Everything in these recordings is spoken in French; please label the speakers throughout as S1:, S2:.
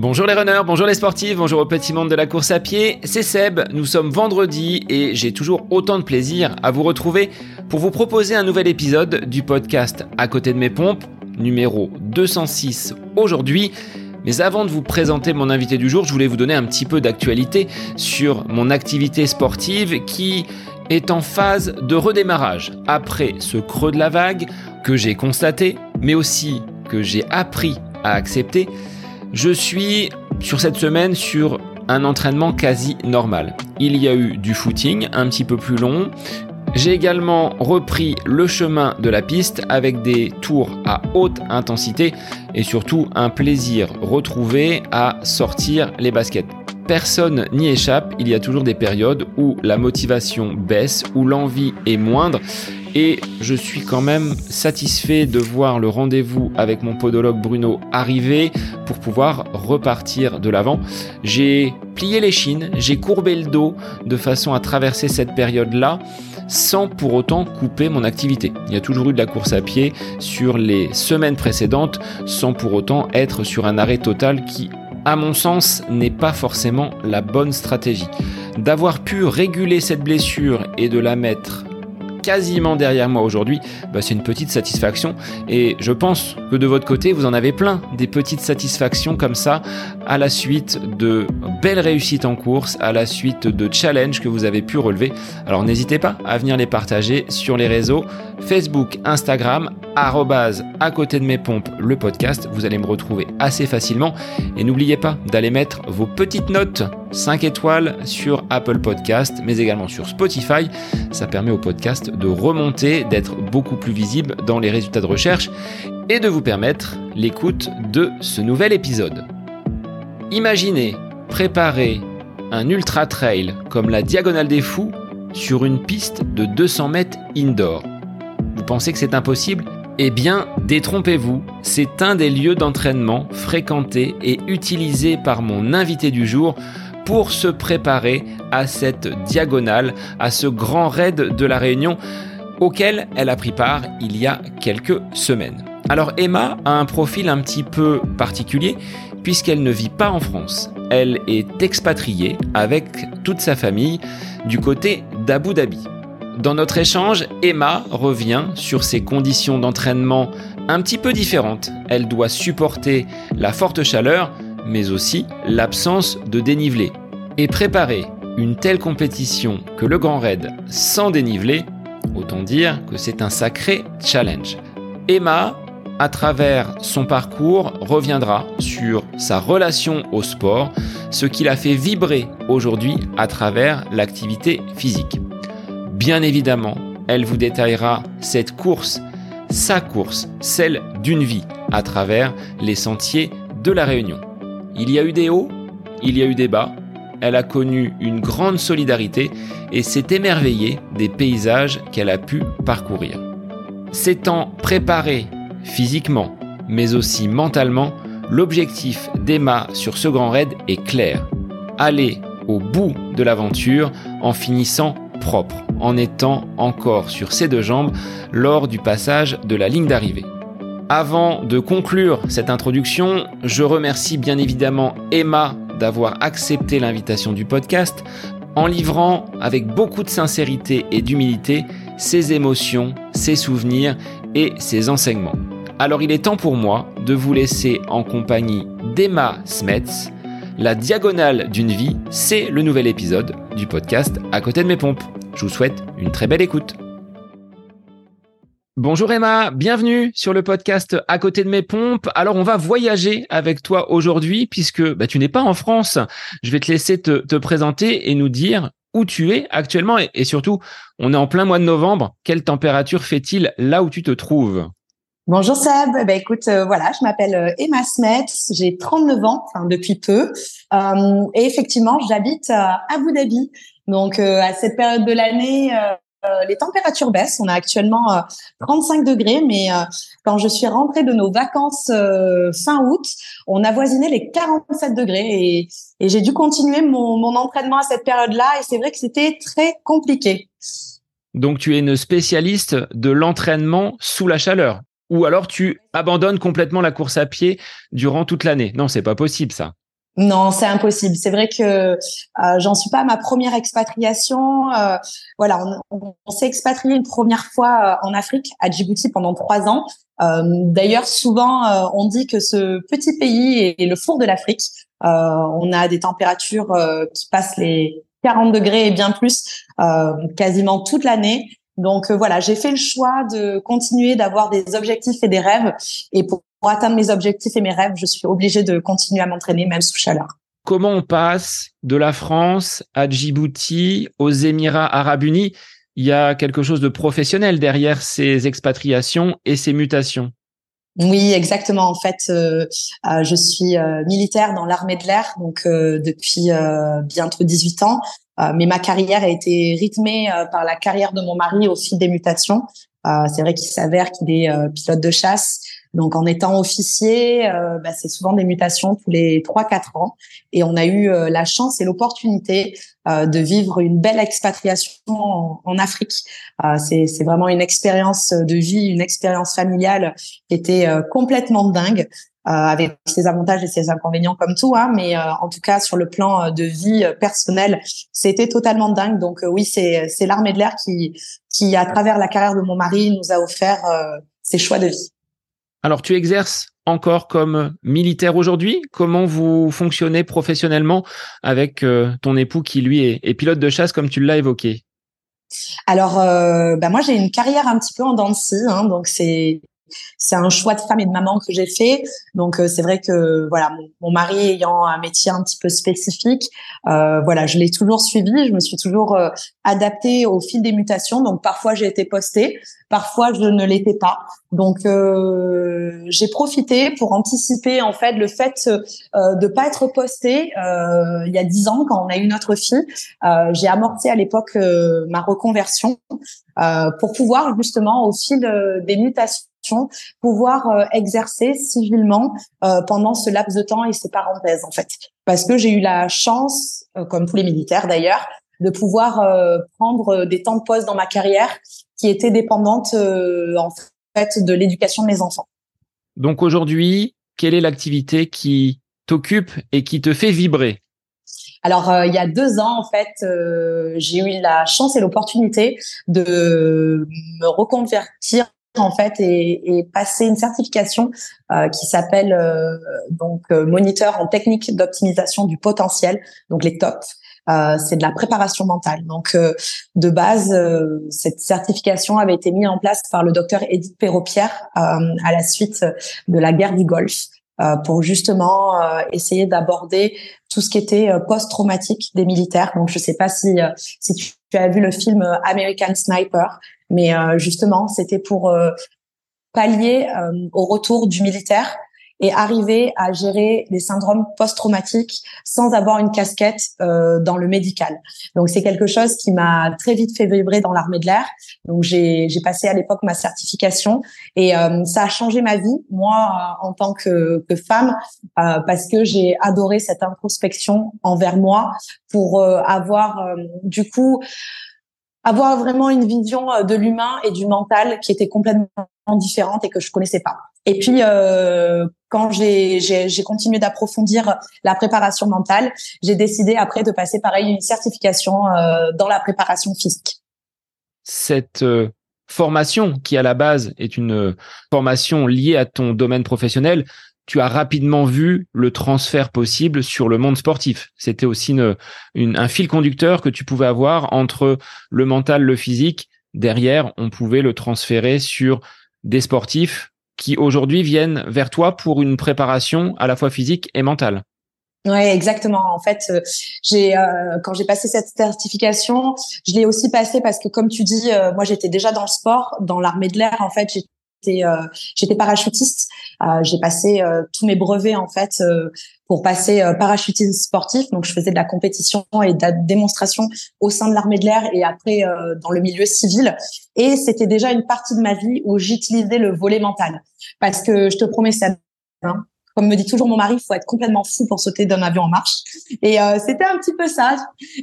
S1: Bonjour les runners, bonjour les sportifs, bonjour au petit monde de la course à pied, c'est Seb, nous sommes vendredi et j'ai toujours autant de plaisir à vous retrouver pour vous proposer un nouvel épisode du podcast À côté de mes pompes, numéro 206 aujourd'hui. Mais avant de vous présenter mon invité du jour, je voulais vous donner un petit peu d'actualité sur mon activité sportive qui est en phase de redémarrage après ce creux de la vague que j'ai constaté, mais aussi que j'ai appris à accepter. Je suis sur cette semaine sur un entraînement quasi normal. Il y a eu du footing un petit peu plus long. J'ai également repris le chemin de la piste avec des tours à haute intensité et surtout un plaisir retrouvé à sortir les baskets. Personne n'y échappe, il y a toujours des périodes où la motivation baisse, où l'envie est moindre et je suis quand même satisfait de voir le rendez-vous avec mon podologue Bruno arriver pour pouvoir repartir de l'avant. J'ai plié les chines, j'ai courbé le dos de façon à traverser cette période-là sans pour autant couper mon activité. Il y a toujours eu de la course à pied sur les semaines précédentes sans pour autant être sur un arrêt total qui à mon sens, n'est pas forcément la bonne stratégie. D'avoir pu réguler cette blessure et de la mettre quasiment derrière moi aujourd'hui, bah, c'est une petite satisfaction. Et je pense que de votre côté, vous en avez plein des petites satisfactions comme ça à la suite de belles réussites en course, à la suite de challenges que vous avez pu relever. Alors n'hésitez pas à venir les partager sur les réseaux Facebook, Instagram, à côté de mes pompes le podcast. Vous allez me retrouver assez facilement. Et n'oubliez pas d'aller mettre vos petites notes 5 étoiles sur Apple Podcast, mais également sur Spotify. Ça permet au podcast de remonter, d'être beaucoup plus visible dans les résultats de recherche et de vous permettre l'écoute de ce nouvel épisode. Imaginez préparer un ultra trail comme la Diagonale des Fous sur une piste de 200 mètres indoor. Pensez que c'est impossible? Eh bien, détrompez-vous, c'est un des lieux d'entraînement fréquentés et utilisés par mon invité du jour pour se préparer à cette diagonale, à ce grand raid de la Réunion auquel elle a pris part il y a quelques semaines. Alors Emma a un profil un petit peu particulier puisqu'elle ne vit pas en France. Elle est expatriée avec toute sa famille du côté d'Abu Dhabi. Dans notre échange, Emma revient sur ses conditions d'entraînement un petit peu différentes. Elle doit supporter la forte chaleur, mais aussi l'absence de dénivelé. Et préparer une telle compétition que le Grand Raid sans dénivelé, autant dire que c'est un sacré challenge. Emma, à travers son parcours, reviendra sur sa relation au sport, ce qui l'a fait vibrer aujourd'hui à travers l'activité physique. Bien évidemment, elle vous détaillera cette course, sa course, celle d'une vie, à travers les sentiers de la Réunion. Il y a eu des hauts, il y a eu des bas, elle a connu une grande solidarité et s'est émerveillée des paysages qu'elle a pu parcourir. S'étant préparée physiquement, mais aussi mentalement, l'objectif d'Emma sur ce grand raid est clair. Aller au bout de l'aventure en finissant propre, en étant encore sur ses deux jambes lors du passage de la ligne d'arrivée. Avant de conclure cette introduction, je remercie bien évidemment Emma d'avoir accepté l'invitation du podcast en livrant avec beaucoup de sincérité et d'humilité ses émotions, ses souvenirs et ses enseignements. Alors il est temps pour moi de vous laisser en compagnie d'Emma Smets, la diagonale d'une vie, c'est le nouvel épisode du podcast À côté de mes pompes. Je vous souhaite une très belle écoute. Bonjour Emma, bienvenue sur le podcast À côté de mes pompes. Alors on va voyager avec toi aujourd'hui puisque bah, tu n'es pas en France. Je vais te laisser te, présenter et nous dire où tu es actuellement et surtout, on est en plein mois de novembre. Quelle température fait-il là où tu te trouves?
S2: Bonjour Seb, ben écoute, euh, voilà, je m'appelle euh, Emma Smets, j'ai 39 ans, depuis peu, euh, et effectivement, j'habite à Abu Dhabi. Donc à cette période de l'année, les températures baissent. On a actuellement 35 degrés, mais quand je suis rentrée de nos vacances fin août, on avoisinait les 47 degrés, et, et j'ai dû continuer mon, mon entraînement à cette période-là, et c'est vrai que c'était très compliqué.
S1: Donc tu es une spécialiste de l'entraînement sous la chaleur ou alors tu abandonnes complètement la course à pied durant toute l'année. Non, c'est pas possible ça.
S2: Non, c'est impossible. C'est vrai que euh, j'en suis pas à ma première expatriation. Euh, voilà, on, s'est expatrié une première fois euh, en Afrique, à Djibouti, pendant trois ans. Euh, d'ailleurs, souvent, on dit que ce petit pays est le four de l'Afrique. on a des températures qui passent les 40 degrés et bien plus quasiment toute l'année. Donc voilà, j'ai fait le choix de continuer d'avoir des objectifs et des rêves. Et pour pour atteindre mes objectifs et mes rêves, je suis obligée de continuer à m'entraîner même sous chaleur.
S1: Comment on passe de la France à Djibouti, aux Émirats arabes unis? Il y a quelque chose de professionnel derrière ces expatriations et ces mutations.
S2: Oui, exactement. En fait, euh, euh, je suis euh, militaire dans l'armée de l'air, donc depuis bientôt 18 ans. mais ma carrière a été rythmée par la carrière de mon mari au fil des mutations. c'est vrai qu'il s'avère qu'il est pilote de chasse donc, en étant officier, euh, bah, c'est souvent des mutations tous les trois quatre ans. Et on a eu euh, la chance et l'opportunité euh, de vivre une belle expatriation en, Afrique. c'est vraiment une expérience de vie, une expérience familiale qui était complètement dingue. avec ses avantages et ses inconvénients comme tout, hein, mais en tout cas sur le plan de vie personnelle, c'était totalement dingue. Donc oui, c'est c'est l'armée de l'air qui qui à travers la carrière de mon mari nous a offert ses choix de vie.
S1: Alors, tu exerces encore comme militaire aujourd'hui? Comment vous fonctionnez professionnellement avec euh, ton époux qui, lui, est, pilote de chasse, comme tu l'as évoqué?
S2: Alors, euh, bah moi, j'ai une carrière un petit peu en dents de hein, donc c'est c'est un choix de femme et de maman que j'ai fait. Donc euh, c'est vrai que voilà, mon, mari ayant un métier un petit peu spécifique, euh, voilà, je l'ai toujours suivi. Je me suis toujours euh, adaptée au fil des mutations. Donc parfois j'ai été postée, parfois je ne l'étais pas. Donc euh, j'ai profité pour anticiper en fait le fait euh, de pas être postée. il y a dix ans quand on a eu notre fille, j'ai amorcé à l'époque ma reconversion pour pouvoir justement au fil des mutations pouvoir euh, exercer civilement euh, pendant ce laps de temps et ces parenthèses en fait. Parce que j'ai eu la chance, euh, comme tous les militaires d'ailleurs, de pouvoir prendre des temps de pause dans ma carrière qui étaient dépendantes en fait de l'éducation de mes enfants.
S1: Donc aujourd'hui, quelle est l'activité qui t'occupe et qui te fait vibrer?
S2: Alors, il y a deux ans, en fait, j'ai eu la chance et l'opportunité de me reconvertir en fait et, passer une certification euh, qui s'appelle euh, donc euh, moniteur en technique d'optimisation du potentiel, donc les TOP. c'est de la préparation mentale. Donc de base, cette certification avait été mise en place par le docteur Edith Perropierre à la suite de la guerre du Golfe. pour justement essayer d'aborder tout ce qui était post-traumatique des militaires. Donc, je sais pas si si tu as vu le film American Sniper, mais euh, justement, c'était pour euh, pallier euh, au retour du militaire et arriver à gérer les syndromes post-traumatiques sans avoir une casquette euh, dans le médical. Donc c'est quelque chose qui m'a très vite fait vibrer dans l'armée de l'air. Donc j'ai passé à l'époque ma certification et euh, ça a changé ma vie moi en tant que, que femme euh, parce que j'ai adoré cette introspection envers moi pour avoir du coup avoir vraiment une vision euh, de l'humain et du mental qui était complètement différente et que je connaissais pas. Et puis euh, quand j'ai continué d'approfondir la préparation mentale, j'ai décidé après de passer pareil une certification euh, dans la préparation physique.
S1: Cette formation qui à la base est une formation liée à ton domaine professionnel, tu as rapidement vu le transfert possible sur le monde sportif. C'était aussi un fil conducteur que tu pouvais avoir entre le mental, le physique. Derrière, on pouvait le transférer sur des sportifs qui aujourd'hui viennent vers toi pour une préparation à la fois physique et mentale.
S2: Oui, exactement. En fait, euh, j'ai euh, quand j'ai passé cette certification, je l'ai aussi passé parce que, comme tu dis, euh, moi j'étais déjà dans le sport, dans l'armée de l'air. En fait, j'étais euh, j'étais parachutiste. Euh, j'ai passé euh, tous mes brevets en fait pour passer parachutiste sportif. Donc je faisais de la compétition et de la démonstration au sein de l'armée de l'air et après dans le milieu civil. Et c'était déjà une partie de ma vie où j'utilisais le volet mental parce que je te promets ça. Hein, comme me dit toujours mon mari, il faut être complètement fou pour sauter d'un avion en marche. Et euh, c'était un petit peu ça.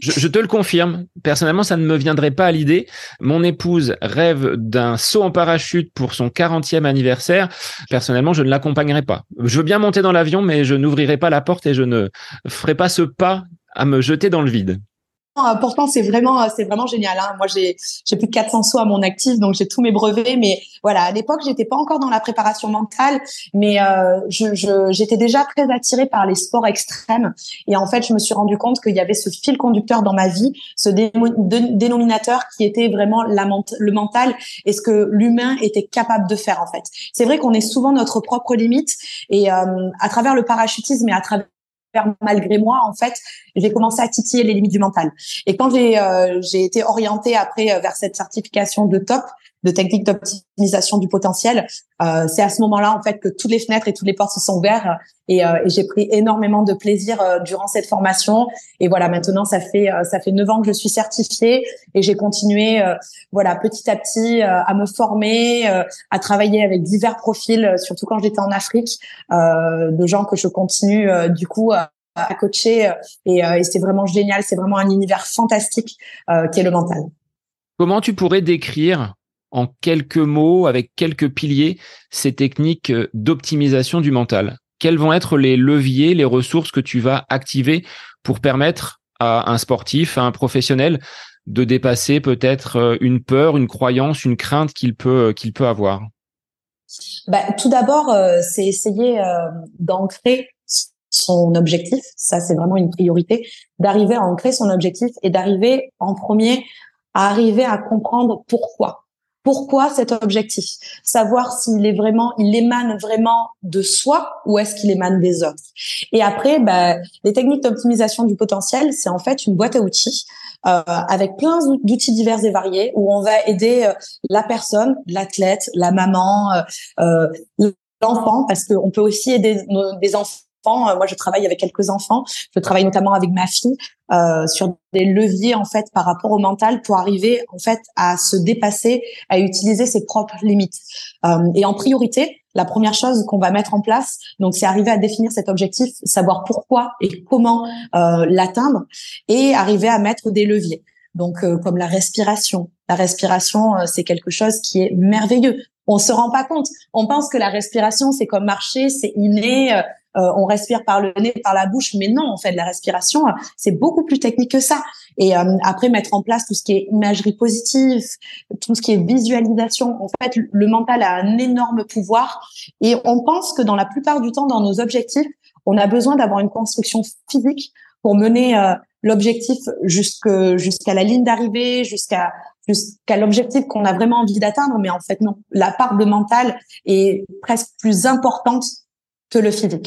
S1: Je, te le confirme. Personnellement, ça ne me viendrait pas à l'idée. Mon épouse rêve d'un saut en parachute pour son 40e anniversaire. Personnellement, je ne l'accompagnerai pas. Je veux bien monter dans l'avion, mais je n'ouvrirai pas la porte et je ne ferai pas ce pas à me jeter dans le vide.
S2: Pourtant, c'est vraiment, c'est vraiment génial. Hein. Moi, j'ai, j'ai plus de 400 sauts à mon actif, donc j'ai tous mes brevets. Mais voilà, à l'époque, j'étais pas encore dans la préparation mentale, mais euh, je, je, j'étais déjà très attirée par les sports extrêmes. Et en fait, je me suis rendu compte qu'il y avait ce fil conducteur dans ma vie, ce dénominateur qui était vraiment la le mental et ce que l'humain était capable de faire. En fait, c'est vrai qu'on est souvent notre propre limite. Et euh, à travers le parachutisme et à travers malgré moi, en fait, j'ai commencé à titiller les limites du mental. Et quand j'ai euh, été orientée après euh, vers cette certification de top de technique d'optimisation du potentiel, euh, c'est à ce moment-là en fait que toutes les fenêtres et toutes les portes se sont ouvertes et, et j'ai pris énormément de plaisir durant cette formation. Et voilà, maintenant ça fait ça fait neuf ans que je suis certifiée et j'ai continué voilà petit à petit à me former, à travailler avec divers profils, surtout quand j'étais en Afrique, de gens que je continue du coup à coacher euh, et, euh, et c'est vraiment génial. C'est vraiment un univers fantastique euh, qui est le mental.
S1: Comment tu pourrais décrire en quelques mots, avec quelques piliers, ces techniques d'optimisation du mental. Quels vont être les leviers, les ressources que tu vas activer pour permettre à un sportif, à un professionnel de dépasser peut-être une peur, une croyance, une crainte qu'il peut qu'il peut avoir?
S2: Bah, Tout d'abord, c'est essayer d'ancrer son objectif, ça c'est vraiment une priorité, d'arriver à ancrer son objectif et d'arriver en premier à arriver à comprendre pourquoi. Pourquoi cet objectif? Savoir s'il est vraiment, il émane vraiment de soi ou est-ce qu'il émane des autres? Et après, bah, les techniques d'optimisation du potentiel, c'est en fait une boîte à outils euh, avec plein d'outils divers et variés où on va aider euh, la personne, l'athlète, la maman, euh, euh l'enfant, parce qu'on peut aussi aider nos, des enfants euh, moi, je travaille avec quelques enfants. Je travaille notamment avec ma fille euh, sur des leviers en fait par rapport au mental pour arriver en fait à se dépasser, à utiliser ses propres limites. Euh, et en priorité, la première chose qu'on va mettre en place, donc c'est arriver à définir cet objectif, savoir pourquoi et comment euh, l'atteindre, et arriver à mettre des leviers. Donc euh, comme la respiration. La respiration, euh, c'est quelque chose qui est merveilleux. On se rend pas compte. On pense que la respiration, c'est comme marcher, c'est inné. Euh, on respire par le nez, par la bouche, mais non, en fait, la respiration, c'est beaucoup plus technique que ça. Et euh, après, mettre en place tout ce qui est imagerie positive, tout ce qui est visualisation. En fait, le mental a un énorme pouvoir et on pense que dans la plupart du temps, dans nos objectifs, on a besoin d'avoir une construction physique pour mener euh, l'objectif jusqu'à la ligne d'arrivée, jusqu'à jusqu'à l'objectif qu'on a vraiment envie d'atteindre. Mais en fait, non. La part de mental est presque plus importante le.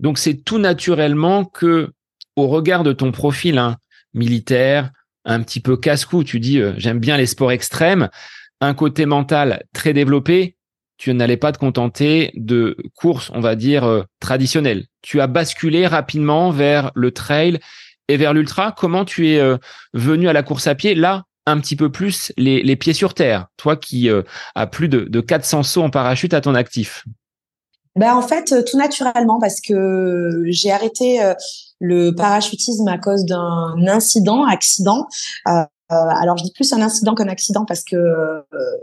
S1: Donc c'est tout naturellement que, au regard de ton profil hein, militaire, un petit peu casse-cou, tu dis euh, j'aime bien les sports extrêmes, un côté mental très développé, tu n'allais pas te contenter de courses, on va dire euh, traditionnelles. Tu as basculé rapidement vers le trail et vers l'ultra. Comment tu es euh, venu à la course à pied? Là un petit peu plus les, pieds sur terre, toi qui as plus de, de 400 sauts en parachute à ton actif
S2: ben en fait, euh, tout naturellement, parce que j'ai arrêté euh, le parachutisme à cause d'un incident, accident. Euh, alors, je dis plus un incident qu'un accident parce que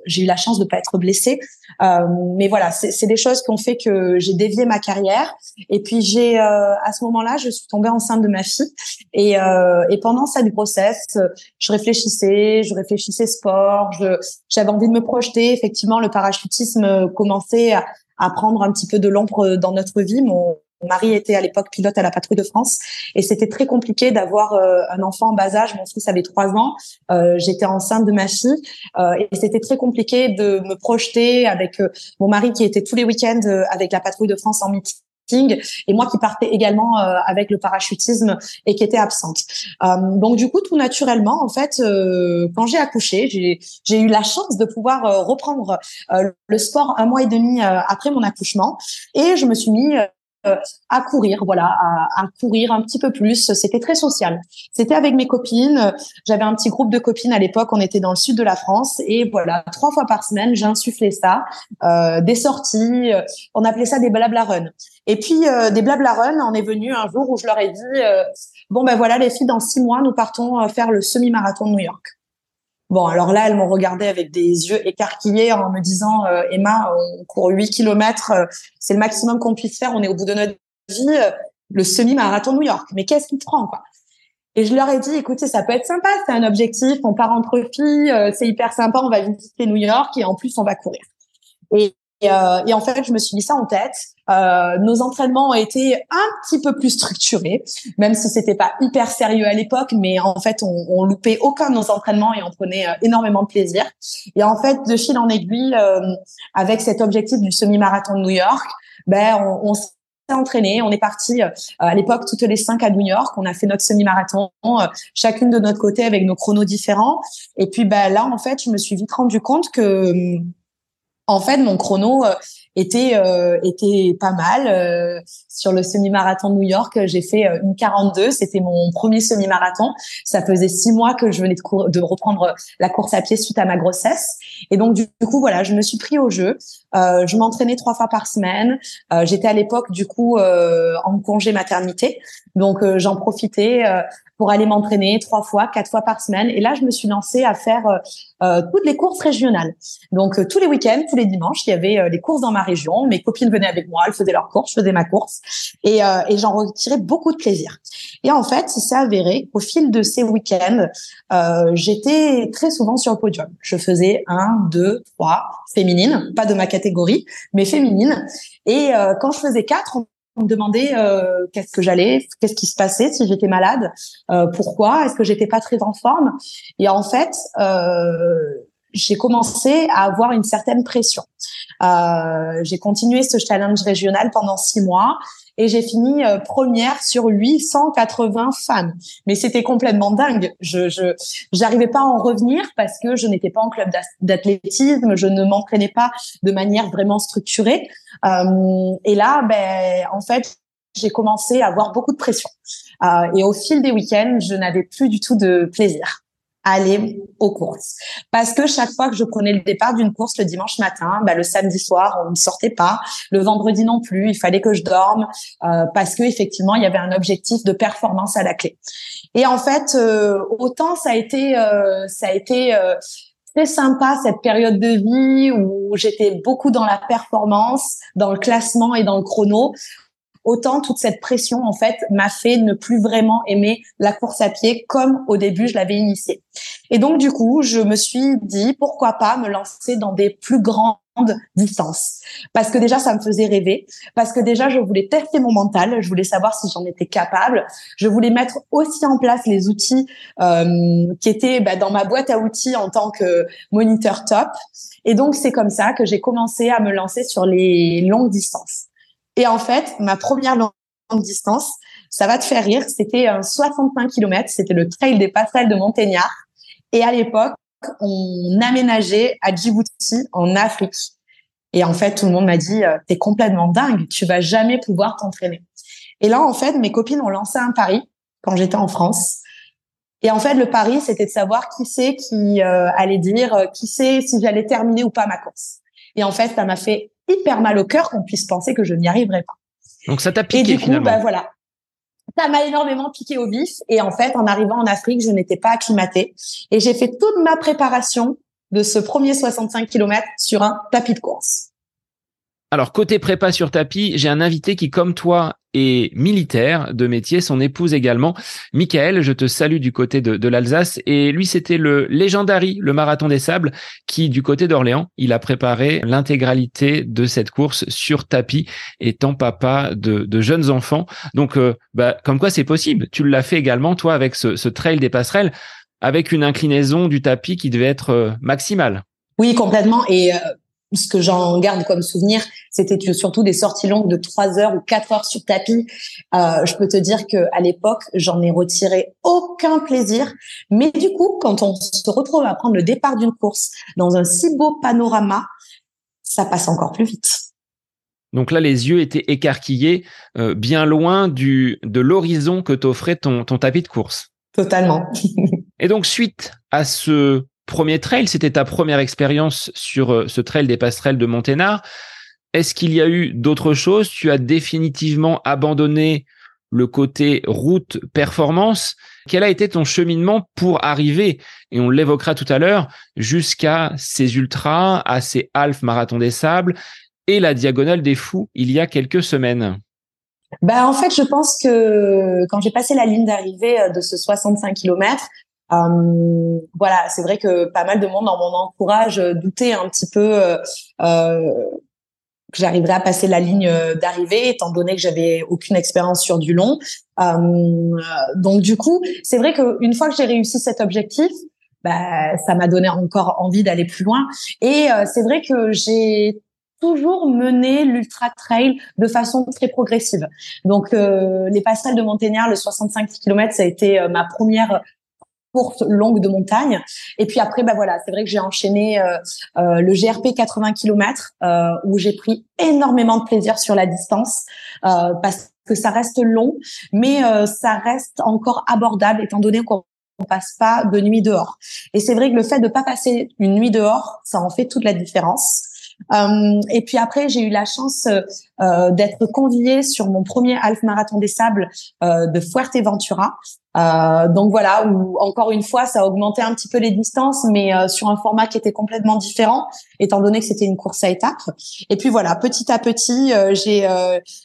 S2: j'ai eu la chance de pas être blessée. mais voilà, c'est des choses qui ont fait que j'ai dévié ma carrière. Et puis j'ai, à ce moment-là, je suis tombée enceinte de ma fille. Et, et pendant cette grossesse, je réfléchissais, je réfléchissais sport. J'avais envie de me projeter. Effectivement, le parachutisme commençait à, à prendre un petit peu de l'ombre dans notre vie. Mon, mari était à l'époque pilote à la patrouille de France et c'était très compliqué d'avoir euh, un enfant en bas âge. Mon fils avait trois ans, euh, j'étais enceinte de ma fille euh, et c'était très compliqué de me projeter avec mon mari qui était tous les week-ends avec la patrouille de France en meeting et moi qui partais également euh, avec le parachutisme et qui était absente. Euh, donc du coup, tout naturellement, en fait, euh, quand j'ai accouché, j'ai eu la chance de pouvoir reprendre le sport un mois et demi après mon accouchement et je me suis mis à courir, voilà, à, courir un petit peu plus. C'était très social. C'était avec mes copines. J'avais un petit groupe de copines à l'époque. On était dans le sud de la France et voilà, trois fois par semaine, j'insufflais ça, euh, des sorties. Euh, on appelait ça des blabla run. Et puis des blabla run, on est venu un jour où je leur ai dit bon ben voilà les filles, dans six mois, nous partons faire le semi-marathon de New York. Bon, alors là, elles m'ont regardé avec des yeux écarquillés en me disant euh, Emma, on court 8 kilomètres, euh, c'est le maximum qu'on puisse faire, on est au bout de notre vie, euh, le semi-marathon New York. Mais qu'est-ce qui te prend quoi? Et je leur ai dit, écoutez, ça peut être sympa, c'est un objectif, on part entre filles, c'est hyper sympa, on va visiter New York et en plus on va courir. Et, euh, et, en fait, je me suis mis ça en tête. Euh, nos entraînements ont été un petit peu plus structurés, même si c'était pas hyper sérieux à l'époque, mais en fait, on, on loupait aucun de nos entraînements et on prenait euh, énormément de plaisir. Et en fait, de fil en aiguille, euh, avec cet objectif du semi-marathon de New York, ben, on, on s'est entraîné. On est parti euh, à l'époque toutes les cinq à New York. On a fait notre semi-marathon, chacune de notre côté avec nos chronos différents. Et puis ben là, en fait, je me suis vite rendu compte que en fait, mon chrono euh, était euh, était pas mal. Euh, sur le semi-marathon de New York, j'ai fait une 42. C'était mon premier semi-marathon. Ça faisait six mois que je venais de, de, reprendre la course à pied suite à ma grossesse. Et donc du coup, voilà, je me suis pris au jeu. Je m'entraînais trois fois par semaine. J'étais à l'époque du coup en congé maternité, donc j'en profitais pour aller m'entraîner trois fois, quatre fois par semaine. Et là, je me suis lancée à faire euh, euh toutes les courses régionales. Donc euh, tous les week-ends, tous les dimanches, il y avait euh, les courses dans ma région. Mes copines venaient avec moi, elles faisaient leurs courses, je faisais ma course, et, et j'en retirais beaucoup de plaisir. Et en fait, il s'est avéré qu'au fil de ces week-ends, j'étais très souvent sur le podium. Je faisais un, deux, trois féminines, pas de ma mais féminines. Et quand je faisais quatre, me demandait euh, qu'est-ce que j'allais, qu'est-ce qui se passait, si j'étais malade, euh, pourquoi, est-ce que j'étais pas très en forme? Et en fait, euh, j'ai commencé à avoir une certaine pression. Euh, j'ai continué ce challenge régional pendant six mois et j'ai fini euh, première sur 880 femmes. Mais c'était complètement dingue. Je je j'arrivais pas à en revenir parce que je n'étais pas en club d'athlétisme, je ne m'entraînais pas de manière vraiment structurée. Euh, et là, ben en fait, j'ai commencé à avoir beaucoup de pression. Euh, et au fil des week-ends, je n'avais plus du tout de plaisir aller aux courses. Parce que chaque fois que je prenais le départ d'une course le dimanche matin, bah, le samedi soir, on ne sortait pas, le vendredi non plus, il fallait que je dorme euh, parce que effectivement, il y avait un objectif de performance à la clé. Et en fait, euh, autant ça a été euh, ça a été très sympa cette période de vie où j'étais beaucoup dans la performance, dans le classement et dans le chrono autant toute cette pression en fait m'a fait ne plus vraiment aimer la course à pied comme au début je l'avais initiée. Et donc du coup, je me suis dit pourquoi pas me lancer dans des plus grandes distances? Parce que déjà ça me faisait rêver. Parce que déjà je voulais tester mon mental. Je voulais savoir si j'en étais capable. Je voulais mettre aussi en place les outils euh, qui étaient bah, dans ma boîte à outils en tant que moniteur top. Et donc c'est comme ça que j'ai commencé à me lancer sur les longues distances et en fait, ma première longue distance, ça va te faire rire, c'était un 65 km, c'était le trail des passerelles de Montégnard. Et à l'époque, on aménageait à Djibouti, en Afrique. Et en fait, tout le monde m'a dit, euh, t'es complètement dingue, tu vas jamais pouvoir t'entraîner. Et là, en fait, mes copines ont lancé un pari quand j'étais en France. Et en fait, le pari, c'était de savoir qui c'est qui euh, allait dire, euh, qui c'est si j'allais terminer ou pas ma course. Et en fait, ça m'a fait hyper mal au cœur qu'on puisse penser que je n'y arriverai pas.
S1: Donc ça t'a piqué et du coup,
S2: Bah, voilà. Ça m'a énormément piqué au vif. Et en fait, en arrivant en Afrique, je n'étais pas acclimatée. Et j'ai fait toute ma préparation de ce premier 65 km sur un tapis de course.
S1: Alors, côté prépa sur tapis, j'ai un invité qui, comme toi, est militaire de métier, son épouse également. Michael, je te salue du côté de, l'Alsace. Et lui, c'était le Legendary, le marathon des sables, qui, du côté d'Orléans, il a préparé l'intégralité de cette course sur tapis, étant papa de, jeunes enfants. Donc, euh, bah, comme quoi c'est possible. Tu l'as fait également, toi, avec ce, trail des passerelles, avec une inclinaison du tapis qui devait être euh, maximale.
S2: Oui, complètement. Et euh, ce que j'en garde comme souvenir, c'était surtout des sorties longues de trois heures ou quatre heures sur tapis. Euh, je peux te dire que à l'époque, j'en ai retiré aucun plaisir. Mais du coup, quand on se retrouve à prendre le départ d'une course dans un si beau panorama, ça passe encore plus vite.
S1: Donc là, les yeux étaient écarquillés, euh, bien loin du de l'horizon que t'offrait ton, ton tapis de course.
S2: Totalement.
S1: Et donc, suite à ce premier trail, c'était ta première expérience sur euh, ce trail des passerelles de Monténard. Est-ce qu'il y a eu d'autres choses? Tu as définitivement abandonné le côté route performance. Quel a été ton cheminement pour arriver, et on l'évoquera tout à l'heure, jusqu'à ces ultras, à ces half marathon des sables et la diagonale des fous il y a quelques semaines?
S2: Ben, en fait, je pense que quand j'ai passé la ligne d'arrivée euh, de ce 65 km, euh, voilà, c'est vrai que pas mal de monde dans mon entourage doutait un petit peu euh, euh que j'arriverais à passer la ligne euh, d'arrivée, étant donné que j'avais aucune expérience sur du long. Euh, donc du coup, c'est vrai qu'une fois que j'ai réussi cet objectif, bah, ça m'a donné encore envie d'aller plus loin. Et euh, c'est vrai que j'ai toujours mené l'ultra trail de façon très progressive. Donc euh, les passerelles de Montégnard, le 65 km, ça a été ma première courte longue de montagne. Et puis après, bah voilà, c'est vrai que j'ai enchaîné euh, euh, le GRP 80 km euh, où j'ai pris énormément de plaisir sur la distance parce que ça reste long, mais ça reste encore abordable étant donné qu'on on passe pas de nuit dehors. Et c'est vrai que le fait de pas passer une nuit dehors, ça en fait toute la différence. Euh, et puis après, j'ai eu la chance euh, d'être conviée sur mon premier half marathon des sables euh, de Fuerteventura. Euh, donc voilà, où encore une fois, ça a augmenté un petit peu les distances, mais euh, sur un format qui était complètement différent, étant donné que c'était une course à étapes. Et puis voilà, petit à petit, euh, j'ai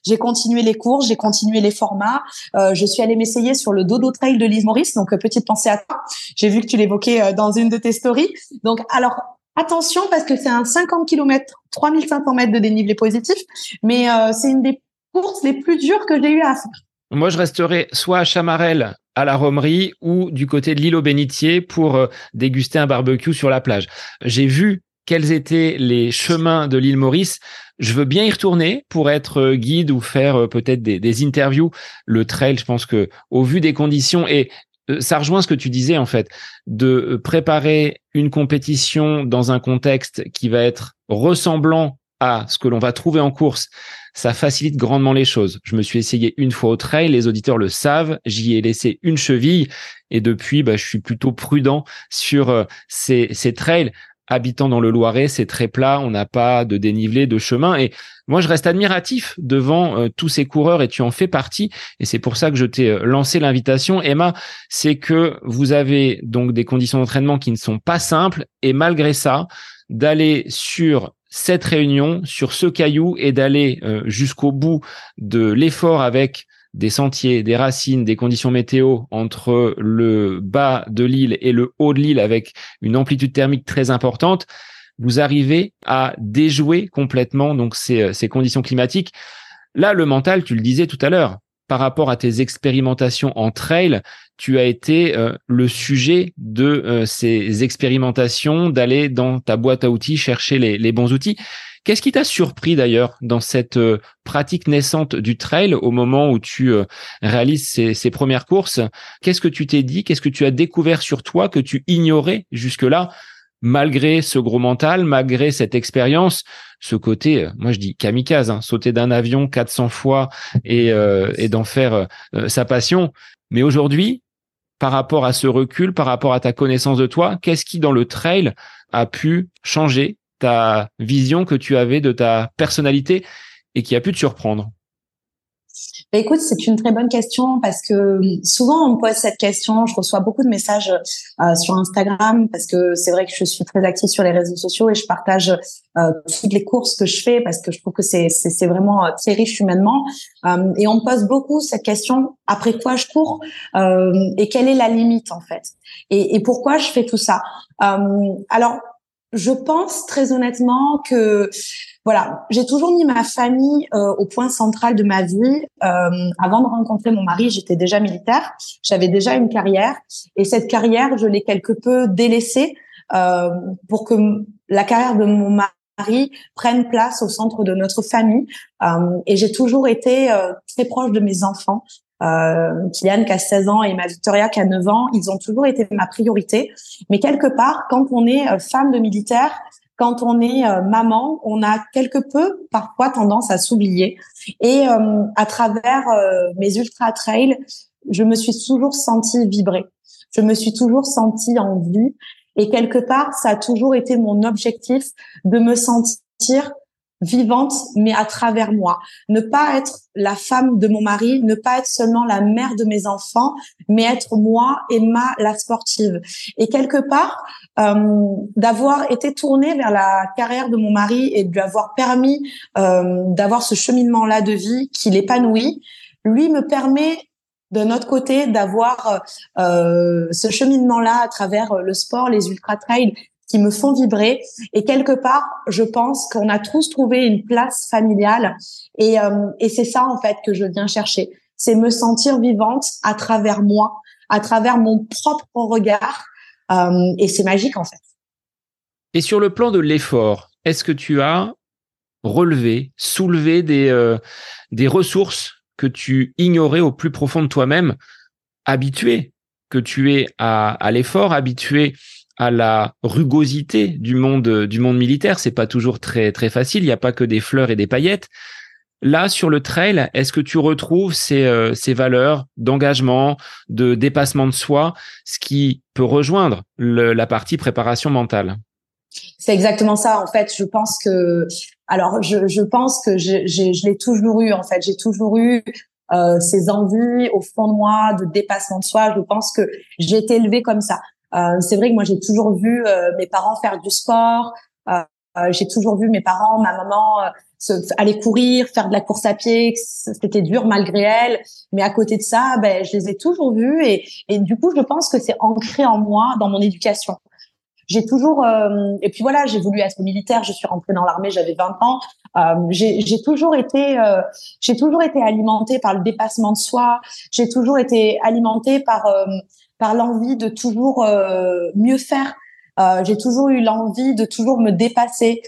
S2: j'ai continué les courses, j'ai continué les formats. je suis allée m'essayer sur le Dodo Trail de Lise Maurice, donc petite pensée à toi. J'ai vu que tu l'évoquais dans une de tes stories. Donc alors Attention parce que c'est un 50 km, 3500 mètres de dénivelé positif, mais euh, c'est une des courses les plus dures que j'ai eu à faire.
S1: Moi, je resterai soit à Chamarel, à la Romerie, ou du côté de l'île aux Bénitiers pour euh, déguster un barbecue sur la plage. J'ai vu quels étaient les chemins de l'île Maurice. Je veux bien y retourner pour être euh, guide ou faire peut-être des, des, interviews. Le trail, je pense que au vu des conditions et ça rejoint ce que tu disais en fait, de euh, préparer une compétition dans un contexte qui va être ressemblant à ce que l'on va trouver en course. Ça facilite grandement les choses. Je me suis essayé une fois au trail, les auditeurs le savent, j'y ai laissé une cheville et depuis, bah, je suis plutôt prudent sur euh, ces, ces trails habitant dans le Loiret, c'est très plat, on n'a pas de dénivelé, de chemin. Et moi, je reste admiratif devant euh, tous ces coureurs et tu en fais partie. Et c'est pour ça que je t'ai euh, lancé l'invitation. Emma, c'est que vous avez donc des conditions d'entraînement qui ne sont pas simples et malgré ça, d'aller sur cette réunion, sur ce caillou et d'aller euh, jusqu'au bout de l'effort avec des sentiers, des racines, des conditions météo entre le bas de l'île et le haut de l'île avec une amplitude thermique très importante, vous arrivez à déjouer complètement donc ces, euh, ces conditions climatiques. Là, le mental, tu le disais tout à l'heure, par rapport à tes expérimentations en trail, tu as été euh, le sujet de euh, ces expérimentations, d'aller dans ta boîte à outils chercher les, les bons outils. Qu'est-ce qui t'a surpris d'ailleurs dans cette euh, pratique naissante du trail au moment où tu euh, réalises ces, premières courses? Qu'est-ce que tu t'es dit? Qu'est-ce que tu as découvert sur toi que tu ignorais jusque-là malgré ce gros mental, malgré cette expérience, ce côté, euh, moi je dis kamikaze, hein, sauter d'un avion 400 fois et, et d'en faire sa passion. Mais aujourd'hui, par rapport à ce recul, par rapport à ta connaissance de toi, qu'est-ce qui dans le trail a pu changer ta vision que tu avais de ta personnalité et qui a pu te surprendre?
S2: Bah, écoute, c'est une très bonne question parce que souvent on me pose cette question. Je reçois beaucoup de messages euh, sur Instagram parce que c'est vrai que je suis très active sur les réseaux sociaux et je partage euh, toutes les courses que je fais parce que je trouve que c'est vraiment euh, très riche humainement. et on me pose beaucoup cette question après quoi je cours et quelle est la limite en fait? Et, et pourquoi je fais tout ça? alors je pense très honnêtement que voilà, j'ai toujours mis ma famille euh, au point central de ma vie. Euh, avant de rencontrer mon mari, j'étais déjà militaire, j'avais déjà une carrière et cette carrière, je l'ai quelque peu délaissée euh, pour que la carrière de mon mari prenne place au centre de notre famille. et j'ai toujours été très proche de mes enfants. Euh, Kylian qui a 16 ans et ma Victoria qui a 9 ans, ils ont toujours été ma priorité. Mais quelque part, quand on est femme de militaire, quand on est euh, maman, on a quelque peu parfois tendance à s'oublier. Et euh, à travers euh, mes ultra trails, je me suis toujours sentie vibrer. Je me suis toujours sentie en vie. Et quelque part, ça a toujours été mon objectif de me sentir vivante, mais à travers moi. Ne pas être la femme de mon mari, ne pas être seulement la mère de mes enfants, mais être moi, Emma, la sportive. Et quelque part, euh, d'avoir été tournée vers la carrière de mon mari et de lui avoir permis euh, d'avoir ce cheminement-là de vie qui l'épanouit, lui me permet de notre côté d'avoir euh, ce cheminement-là à travers le sport, les ultra trails qui me font vibrer. Et quelque part, je pense qu'on a tous trouvé une place familiale. Et, euh, et c'est ça, en fait, que je viens chercher. C'est me sentir vivante à travers moi, à travers mon propre regard. Euh, et c'est magique, en fait.
S1: Et sur le plan de l'effort, est-ce que tu as relevé, soulevé des, euh, des ressources que tu ignorais au plus profond de toi-même, habitué que tu es à, à l'effort, habitué à la rugosité du monde du monde militaire. C'est pas toujours très très facile. Il n'y a pas que des fleurs et des paillettes. Là, sur le trail, est-ce que tu retrouves ces, euh, ces valeurs d'engagement, de dépassement de soi, ce qui peut rejoindre la partie préparation mentale?
S2: C'est exactement ça. En fait, je pense que, alors, je, je pense que je, je l'ai toujours eu. En fait, j'ai toujours eu euh, ces envies au fond de moi de dépassement de soi. Je pense que j'ai été élevée comme ça. Euh, c'est vrai que moi j'ai toujours vu euh, mes parents faire du sport. Euh, j'ai toujours vu mes parents, ma maman se, aller courir, faire de la course à pied. C'était dur malgré elle, mais à côté de ça, ben, je les ai toujours vus et, et du coup, je pense que c'est ancré en moi dans mon éducation. J'ai toujours euh, et puis voilà, j'ai voulu être militaire. Je suis rentrée dans l'armée, j'avais 20 ans. Euh, j'ai toujours été euh, j'ai toujours été alimentée par le dépassement de soi. J'ai toujours été alimentée par par l'envie de toujours euh, mieux faire. Euh, j'ai toujours eu l'envie de toujours me dépasser.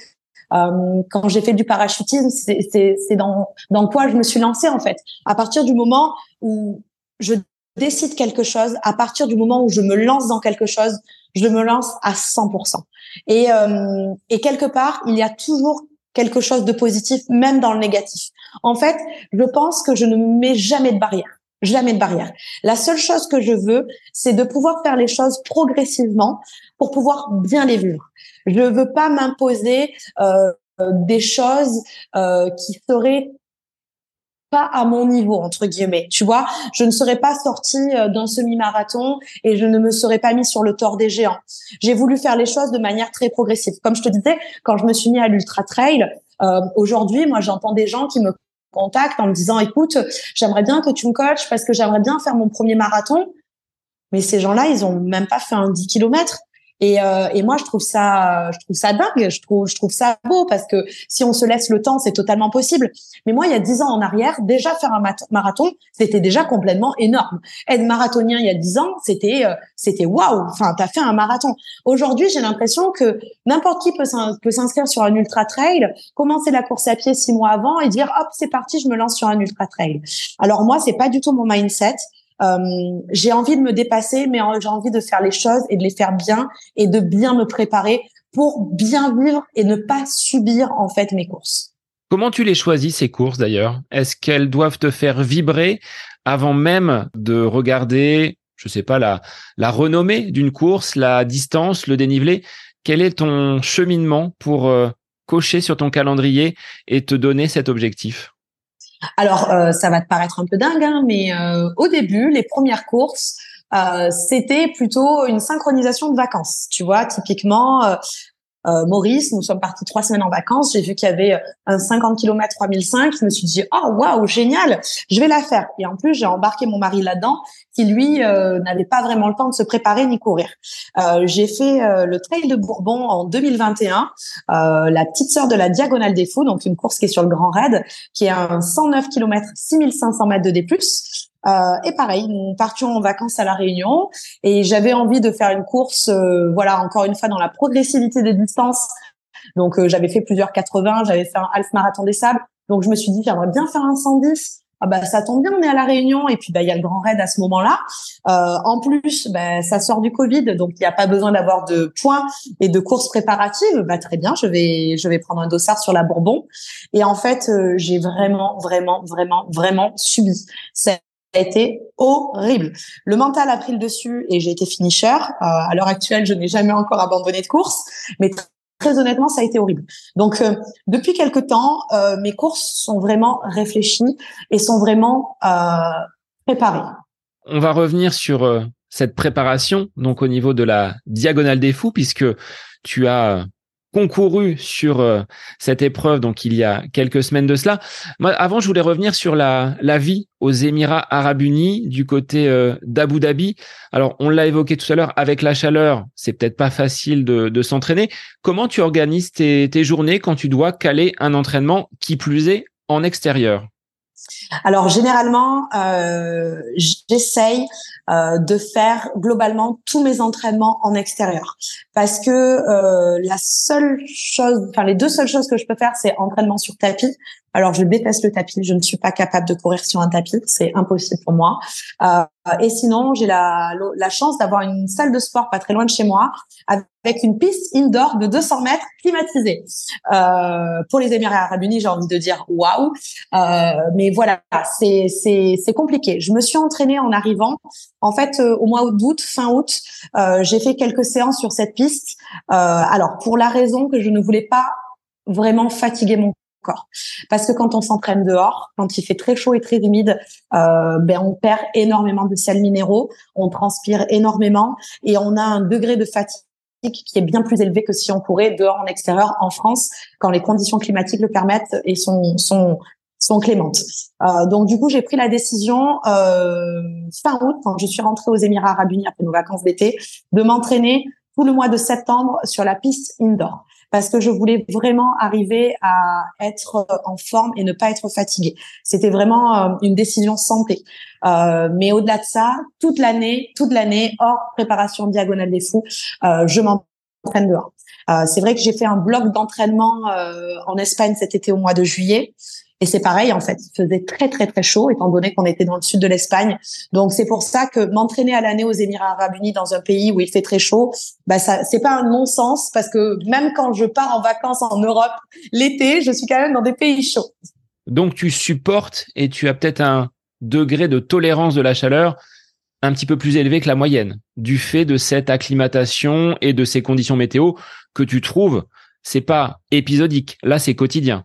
S2: Euh, quand j'ai fait du parachutisme, c'est dans, dans quoi je me suis lancée en fait. À partir du moment où je décide quelque chose, à partir du moment où je me lance dans quelque chose, je me lance à 100%. Et, euh, et quelque part, il y a toujours quelque chose de positif, même dans le négatif. En fait, je pense que je ne mets jamais de barrière. Jamais de barrière. La seule chose que je veux, c'est de pouvoir faire les choses progressivement pour pouvoir bien les vivre. Je ne veux pas m'imposer euh, des choses euh, qui seraient pas à mon niveau entre guillemets. Tu vois, je ne serais pas sortie euh, d'un semi-marathon et je ne me serais pas mis sur le tort des géants. J'ai voulu faire les choses de manière très progressive. Comme je te disais, quand je me suis mis à l'ultra trail, euh, aujourd'hui, moi, j'entends des gens qui me contact en me disant écoute, j'aimerais bien que tu me coaches parce que j'aimerais bien faire mon premier marathon. Mais ces gens-là, ils ont même pas fait un 10 km. Et, euh, et moi, je trouve ça, je trouve ça dingue. Je trouve, je trouve ça beau parce que si on se laisse le temps, c'est totalement possible. Mais moi, il y a dix ans en arrière, déjà faire un marathon, c'était déjà complètement énorme. Être marathonien il y a dix ans, c'était, euh, c'était waouh. Enfin, t'as fait un marathon. Aujourd'hui, j'ai l'impression que n'importe qui peut s'inscrire sur un ultra trail, commencer la course à pied six mois avant et dire hop, c'est parti, je me lance sur un ultra trail. Alors moi, c'est pas du tout mon mindset. Euh, j'ai envie de me dépasser, mais j'ai envie de faire les choses et de les faire bien et de bien me préparer pour bien vivre et ne pas subir en fait mes courses.
S1: Comment tu les choisis ces courses d'ailleurs? Est-ce qu'elles doivent te faire vibrer avant même de regarder, je sais pas la la renommée d'une course, la distance, le dénivelé? Quel est ton cheminement pour euh, cocher sur ton calendrier et te donner cet objectif?
S2: Alors, euh, ça va te paraître un peu dingue, hein, mais euh, au début, les premières courses, euh, c'était plutôt une synchronisation de vacances. Tu vois, typiquement, Maurice, nous sommes partis trois semaines en vacances. J'ai vu qu'il y avait euh, un 50 km 3005. Je me suis dit, oh waouh, génial, je vais la faire. Et en plus, j'ai embarqué mon mari là-dedans, qui lui euh, n'avait pas vraiment le temps de se préparer ni courir. j'ai fait le Trail de Bourbon en 2021, la petite sœur de la Diagonale des Fous, donc une course qui est sur le Grand Raid, qui est un 109 km 6500 mètres de D+. Euh, et pareil, nous partions en vacances à la Réunion et j'avais envie de faire une course, euh, voilà, encore une fois dans la progressivité des distances. Donc euh, j'avais fait plusieurs 80, j'avais fait un half marathon des sables. Donc je me suis dit j'aimerais bien faire un 110 ah bah ça tombe bien, on est à la Réunion et puis bah il y a le Grand Raid à ce moment-là. Euh, en plus, bah, ça sort du Covid, donc il n'y a pas besoin d'avoir de points et de courses préparatives. Bah très bien, je vais je vais prendre un dossard sur la Bourbon. Et en fait, euh, j'ai vraiment vraiment vraiment vraiment subi. Ça a été horrible. Le mental a pris le dessus et j'ai été finisher. Euh, à l'heure actuelle, je n'ai jamais encore abandonné de course, mais très honnêtement, ça a été horrible. Donc, euh, depuis quelque temps, euh, mes courses sont vraiment réfléchies et sont vraiment préparées.
S1: On va revenir sur cette préparation, donc au niveau de la diagonale des fous, puisque tu as concouru sur euh, cette épreuve, donc il y a quelques semaines de cela. Moi, avant, je voulais revenir sur la, vie aux Émirats Arabes Unis du côté euh, d'Abu Dhabi. Alors, on l'a évoqué tout à l'heure, avec la chaleur, c'est peut-être pas facile de, de s'entraîner. Comment tu organises tes, tes journées quand tu dois caler un entraînement qui plus est en extérieur?
S2: Alors généralement, euh, j'essaye euh, de faire globalement tous mes entraînements en extérieur parce que euh, la seule chose, enfin les deux seules choses que je peux faire, c'est entraînement sur tapis. Alors je déteste le tapis, je ne suis pas capable de courir sur un tapis, c'est impossible pour moi. Euh, et sinon, j'ai la, la chance d'avoir une salle de sport pas très loin de chez moi avec une piste indoor de 200 mètres climatisée. Euh, pour les Émirats Arabes Unis, j'ai envie de dire waouh. Euh, mais voilà, c'est c'est c'est compliqué. Je me suis entraînée en arrivant. En fait, euh, au mois d'août, fin août, euh, j'ai fait quelques séances sur cette piste. Euh, alors pour la raison que je ne voulais pas vraiment fatiguer mon Parce que quand on s'entraîne dehors, quand il fait très chaud et très humide, euh, ben on perd énormément de sels minéraux, on transpire énormément et on a un degré de fatigue qui est bien plus élevé que si on courait dehors en extérieur en France quand les conditions climatiques le permettent et sont sont sont clémentes. Euh, donc du coup, j'ai pris la décision euh, fin août quand je suis rentrée aux Émirats Arabes Unis après nos vacances d'été de m'entraîner tout le mois de septembre sur la piste indoor parce que je voulais vraiment arriver à être en forme et ne pas être fatiguée. C'était vraiment euh, une décision santé. Euh, mais au-delà de ça, toute l'année, toute l'année, hors préparation diagonale des fous, euh, je m'entraîne dehors. Euh, c'est vrai que j'ai fait un bloc d'entraînement euh, en Espagne cet été au mois de juillet. Et c'est pareil, en fait, il faisait très très très chaud, étant donné qu'on était dans le sud de l'Espagne. Donc c'est pour ça que m'entraîner à l'année aux Émirats Arabes Unis dans un pays où il fait très chaud, bah ça c'est pas un non-sens parce que même quand je pars en vacances en Europe l'été, je suis quand même dans des pays chauds.
S1: Donc tu supportes et tu as peut-être un degré de tolérance de la chaleur un petit peu plus élevé que la moyenne, du fait de cette acclimatation et de ces conditions météo que tu trouves, c'est pas épisodique, là c'est quotidien.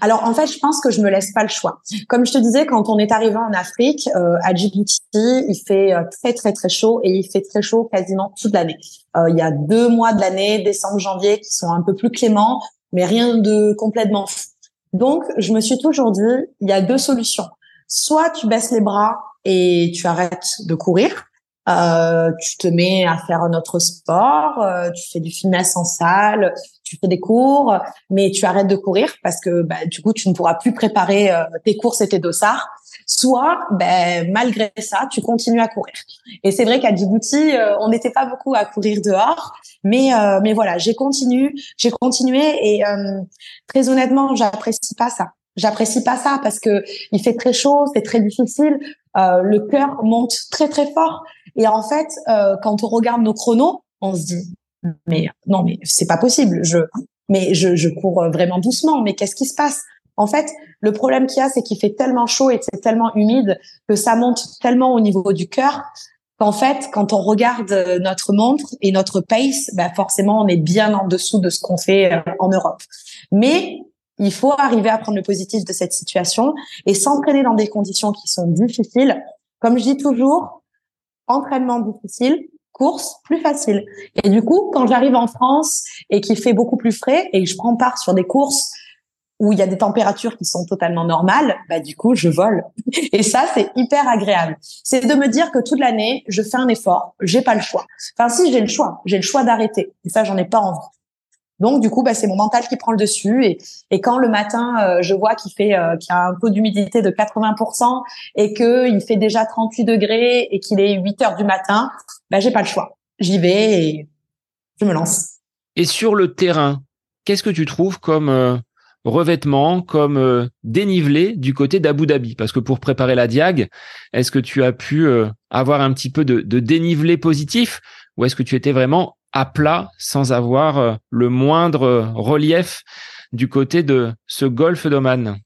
S2: Alors en fait, je pense que je me laisse pas le choix. Comme je te disais, quand on est arrivé en Afrique, euh, à Djibouti, il fait euh, très très très chaud et il fait très chaud quasiment toute l'année. Euh, il y a deux mois de l'année, décembre, janvier, qui sont un peu plus cléments, mais rien de complètement fou. Donc je me suis toujours dit, il y a deux solutions. Soit tu baisses les bras et tu arrêtes de courir, euh, tu te mets à faire un autre sport, euh, tu fais du fitness en salle, tu fais des cours, mais tu arrêtes de courir parce que bah, du coup tu ne pourras plus préparer euh, tes courses et tes dossards. Soit, ben, malgré ça, tu continues à courir. Et c'est vrai qu'à Djibouti, on n'était pas beaucoup à courir dehors, mais mais voilà, j'ai continué, j'ai continué et très honnêtement, j'apprécie pas ça. J'apprécie pas ça parce que il fait très chaud, c'est très difficile. Euh, le cœur monte très très fort. Et en fait, euh, quand on regarde nos chronos, on se dit mais non mais c'est pas possible. Je mais je, je cours vraiment doucement. Mais qu'est-ce qui se passe? En fait, le problème qu'il y a, c'est qu'il fait tellement chaud et c'est tellement humide que ça monte tellement au niveau du cœur qu'en fait, quand on regarde notre montre et notre pace, bah forcément, on est bien en dessous de ce qu'on fait euh, en Europe. Mais il faut arriver à prendre le positif de cette situation et s'entraîner dans des conditions qui sont difficiles. Comme je dis toujours, entraînement difficile, course plus facile. Et du coup, quand j'arrive en France et qu'il fait beaucoup plus frais et que je prends part sur des courses où il y a des températures qui sont totalement normales, bah du coup, je vole. Et ça, c'est hyper agréable. C'est de me dire que toute l'année, je fais un effort, j'ai pas le choix. Enfin, si j'ai le choix, j'ai le choix d'arrêter. Et ça, j'en ai pas envie. Donc du coup, bah, c'est mon mental qui prend le dessus. Et, quand le matin, euh, je vois qu'il fait euh, qu'il y a un taux d'humidité de 80% et que il fait déjà 38 degrés et qu'il est 8 heures du matin, bah, j'ai pas le choix. J'y vais et je me lance.
S1: Et sur le terrain, qu'est-ce que tu trouves comme euh, revêtement, comme dénivelé du côté d'Abu Dhabi? Parce que pour préparer la Diag, est-ce que tu as pu avoir un petit peu de dénivelé positif ou est-ce que tu étais vraiment à plat sans avoir le moindre relief du côté de ce golfe d'Oman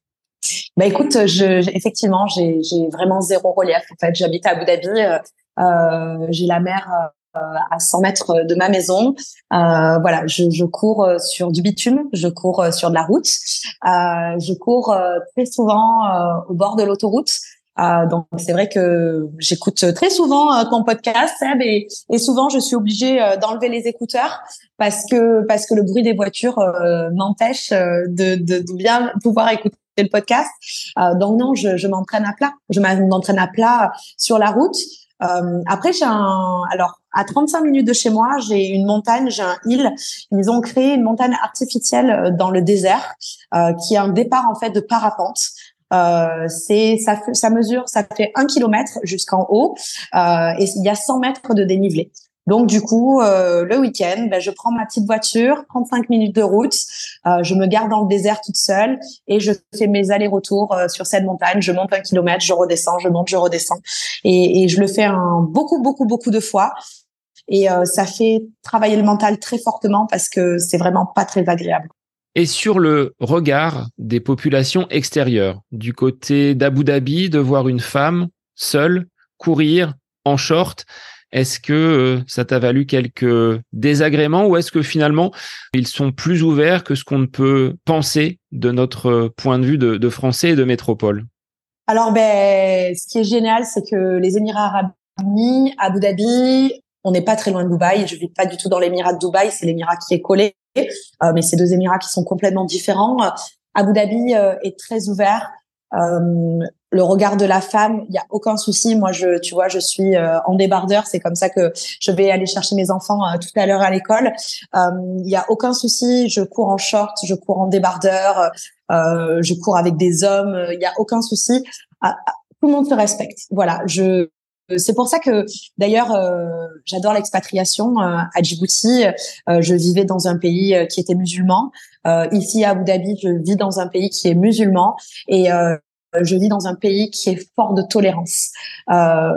S2: bah écoute, je, effectivement, j'ai vraiment zéro relief. En fait, j'habite à Abu Dhabi. Euh, euh j'ai la mer euh, à 100 mètres de ma maison. Euh, voilà, je, cours euh, sur du bitume, je cours sur de la route, euh, je cours très souvent au bord de l'autoroute. Euh, donc c'est vrai que j'écoute très souvent ton podcast Seb et, et, souvent je suis obligée d'enlever les écouteurs parce que parce que le bruit des voitures m'empêche de, de, de, bien pouvoir écouter le podcast. Euh, donc non, je, je m'entraîne à plat. Je m'entraîne à plat sur la route. Euh, après, j'ai un, alors à 35 minutes de chez moi, j'ai une montagne, j'ai un île. Ils ont créé une montagne artificielle euh, dans le désert, euh, qui est un départ en fait de parapente. Euh, c'est ça, ça mesure, ça fait un kilomètre jusqu'en haut euh, et il y a 100 mètres de dénivelé. Donc du coup, euh, le week-end, ben, je prends ma petite voiture, 35 minutes de route, euh, je me garde dans le désert toute seule et je fais mes allers-retours euh, sur cette montagne. Je monte un kilomètre, je redescends, je monte, je redescends, et, et je le fais un, beaucoup, beaucoup, beaucoup de fois. Et euh, ça fait travailler le mental très fortement parce que c'est vraiment pas très agréable.
S1: Et sur le regard des populations extérieures, du côté d'Abu Dhabi, de voir une femme seule courir en short, est-ce que euh, ça t'a valu quelques désagréments ou est-ce que finalement ils sont plus ouverts que ce qu'on ne peut penser de notre point de vue de, Français et de métropole?
S2: Alors, ben, ce qui est génial, c'est que les Émirats Arabes Unis, Abu Dhabi, on n'est pas très loin de Dubaï. Je vis pas du tout dans l'émirat de Dubaï, c'est l'émirat qui est collé, euh, mais c'est deux émirats qui sont complètement différents. Abu Dhabi euh, est très ouvert. Euh, le regard de la femme, il y a aucun souci. Moi, je, tu vois, je suis euh, en débardeur. C'est comme ça que je vais aller chercher mes enfants euh, tout à l'heure à l'école. Il y a aucun souci. Je cours en short, je cours en débardeur, je cours avec des hommes. Il y a aucun souci. Ah, ah, tout le monde se respecte. Voilà. Je c'est pour ça que d'ailleurs j'adore l'expatriation à Djibouti. je vivais dans un pays qui était musulman. ici à Abu Dhabi, je vis dans un pays qui est musulman et je vis dans un pays qui est fort de tolérance. Euh,